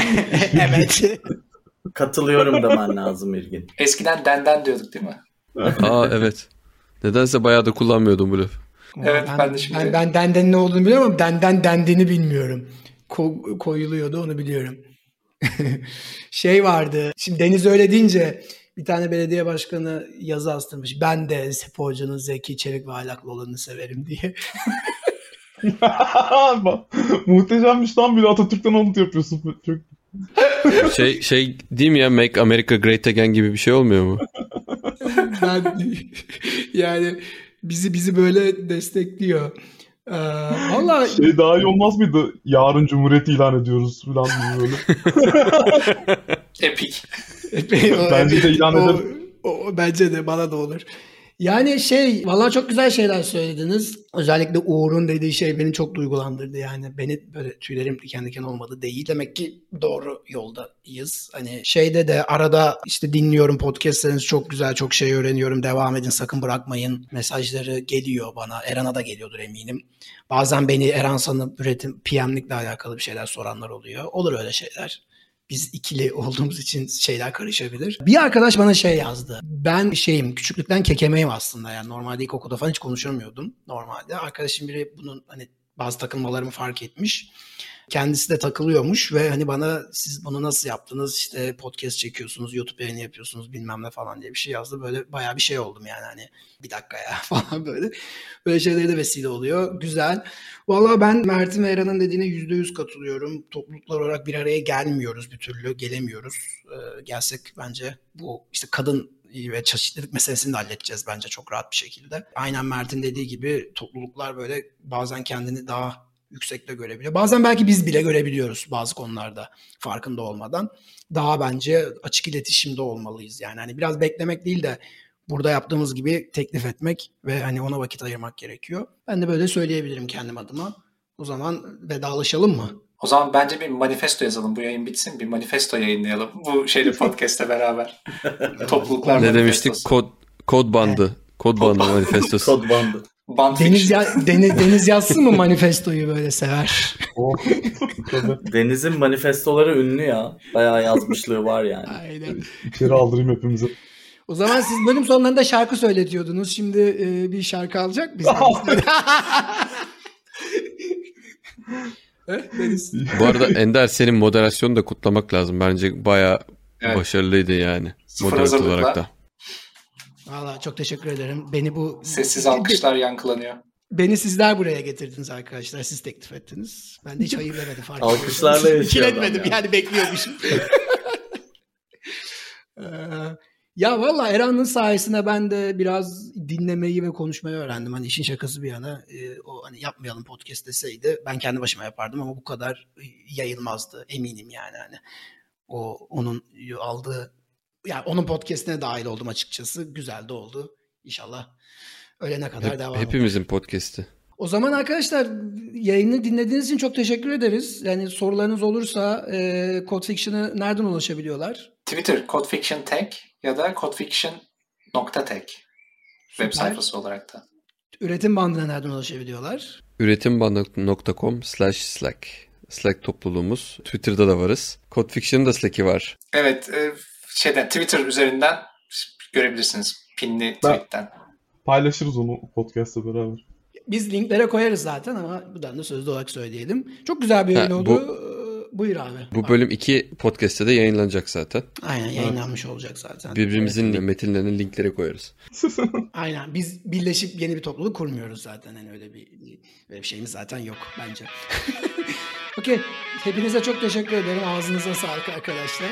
evet. Katılıyorum demen lazım İlgin. Eskiden denden diyorduk değil mi? Aa evet. Nedense bayağı da kullanmıyordum bu Evet ben, ben de şimdi. Ben, ben denden ne olduğunu biliyorum ama denden dendiğini bilmiyorum. Ko- koyuluyordu onu biliyorum. şey vardı. Şimdi Deniz öyle deyince bir tane belediye başkanı yazı astırmış. Ben de Sepo Hoca'nın zeki, çevik ve ahlaklı olanını severim diye. Muhteşemmiş lan bir Atatürk'ten onu yapıyorsun. Çok... şey şey değil mi ya Make America Great Again gibi bir şey olmuyor mu? ben yani bizi bizi böyle destekliyor. Ee, Valla şey daha iyi olmaz mıydı? Yarın Cumhuriyet ilan ediyoruz falan böyle. Epik. bence de ilan. O, o, bence de bana da olur. Yani şey valla çok güzel şeyler söylediniz. Özellikle Uğur'un dediği şey beni çok duygulandırdı yani. Beni böyle tüylerim diken diken olmadı değil. Demek ki doğru yoldayız. Hani şeyde de arada işte dinliyorum podcastleriniz çok güzel çok şey öğreniyorum. Devam edin sakın bırakmayın. Mesajları geliyor bana. Eran'a da geliyordur eminim. Bazen beni Eran sanıp üretim PM'likle alakalı bir şeyler soranlar oluyor. Olur öyle şeyler biz ikili olduğumuz için şeyler karışabilir. Bir arkadaş bana şey yazdı. Ben şeyim küçüklükten kekemeyim aslında yani normalde ilkokulda falan hiç konuşamıyordum normalde. Arkadaşım biri bunun hani bazı takılmalarımı fark etmiş. Kendisi de takılıyormuş ve hani bana siz bunu nasıl yaptınız işte podcast çekiyorsunuz, YouTube yayını yapıyorsunuz bilmem ne falan diye bir şey yazdı. Böyle bayağı bir şey oldum yani hani bir dakika ya falan böyle. Böyle şeylere de vesile oluyor. Güzel. Valla ben Mert'in ve Eran'ın dediğine yüzde yüz katılıyorum. Topluluklar olarak bir araya gelmiyoruz bir türlü, gelemiyoruz. Ee, gelsek bence bu işte kadın ve çeşitlilik meselesini de halledeceğiz bence çok rahat bir şekilde. Aynen Mert'in dediği gibi topluluklar böyle bazen kendini daha yüksekte görebiliyor. Bazen belki biz bile görebiliyoruz bazı konularda farkında olmadan. Daha bence açık iletişimde olmalıyız. Yani hani biraz beklemek değil de burada yaptığımız gibi teklif etmek ve hani ona vakit ayırmak gerekiyor. Ben de böyle söyleyebilirim kendim adıma. O zaman vedalaşalım mı? O zaman bence bir manifesto yazalım. Bu yayın bitsin. Bir manifesto yayınlayalım. Bu şeyle podcast'te beraber. Topluluklar Ne demiştik? Kod, kod bandı. Kod bandı manifestosu. Kod bandı. Band Deniz, ya, Deniz, Deniz yazsın mı manifestoyu böyle sever? Deniz'in manifestoları ünlü ya. Bayağı yazmışlığı var yani. Aynen. İçeri aldırayım hepimizi. O zaman siz bölüm sonlarında şarkı söyletiyordunuz. Şimdi e, bir şarkı alacak mısınız? Bu arada Ender senin moderasyonu da kutlamak lazım. Bence bayağı Evet. başarılıydı yani. Sıfır Moderatör olarak da. Valla çok teşekkür ederim. Beni bu Sessiz alkışlar yankılanıyor. Beni sizler buraya getirdiniz arkadaşlar. Siz teklif ettiniz. Ben de hiç hayır demedim fark Alkışlarla İkiletmedim ya. yani bekliyormuşum. Ee, ya valla Eran'ın sayesinde ben de biraz dinlemeyi ve konuşmayı öğrendim. Hani işin şakası bir yana e, o hani yapmayalım podcast deseydi ben kendi başıma yapardım ama bu kadar yayılmazdı eminim yani hani. O onun aldığı yani onun podcast'ine dahil oldum açıkçası. Güzel de oldu. İnşallah ölene kadar Hep- devam eder. hepimizin podcast'i. O zaman arkadaşlar yayını dinlediğiniz için çok teşekkür ederiz. Yani sorularınız olursa e, Code Fiction'ı nereden ulaşabiliyorlar? Twitter Codefiction Tech ya da codefiction.tech web sayfası olarak da. Üretim bandına nereden ulaşabiliyorlar? Üretimbandı.com slash slack. Slack topluluğumuz. Twitter'da da varız. Codefiction'ın da Slack'i var. Evet e, şeyden Twitter üzerinden görebilirsiniz. Pinli Ben- tweetten. Paylaşırız onu podcast'la beraber. Biz linklere koyarız zaten ama buradan da sözlü olarak söyleyelim. Çok güzel bir yayın Ha, oldu. bu- Ee, Buyur abi. Bu bölüm iki podcast'te de yayınlanacak zaten. Aynen yayınlanmış olacak zaten. Birbirimizin metinlerinin linkleri koyarız. Aynen biz birleşip yeni bir topluluk kurmuyoruz zaten. Yani öyle bir, öyle bir şeyimiz zaten yok bence. Okey. Hepinize çok teşekkür ederim. Ağzınıza sağlık arkadaşlar.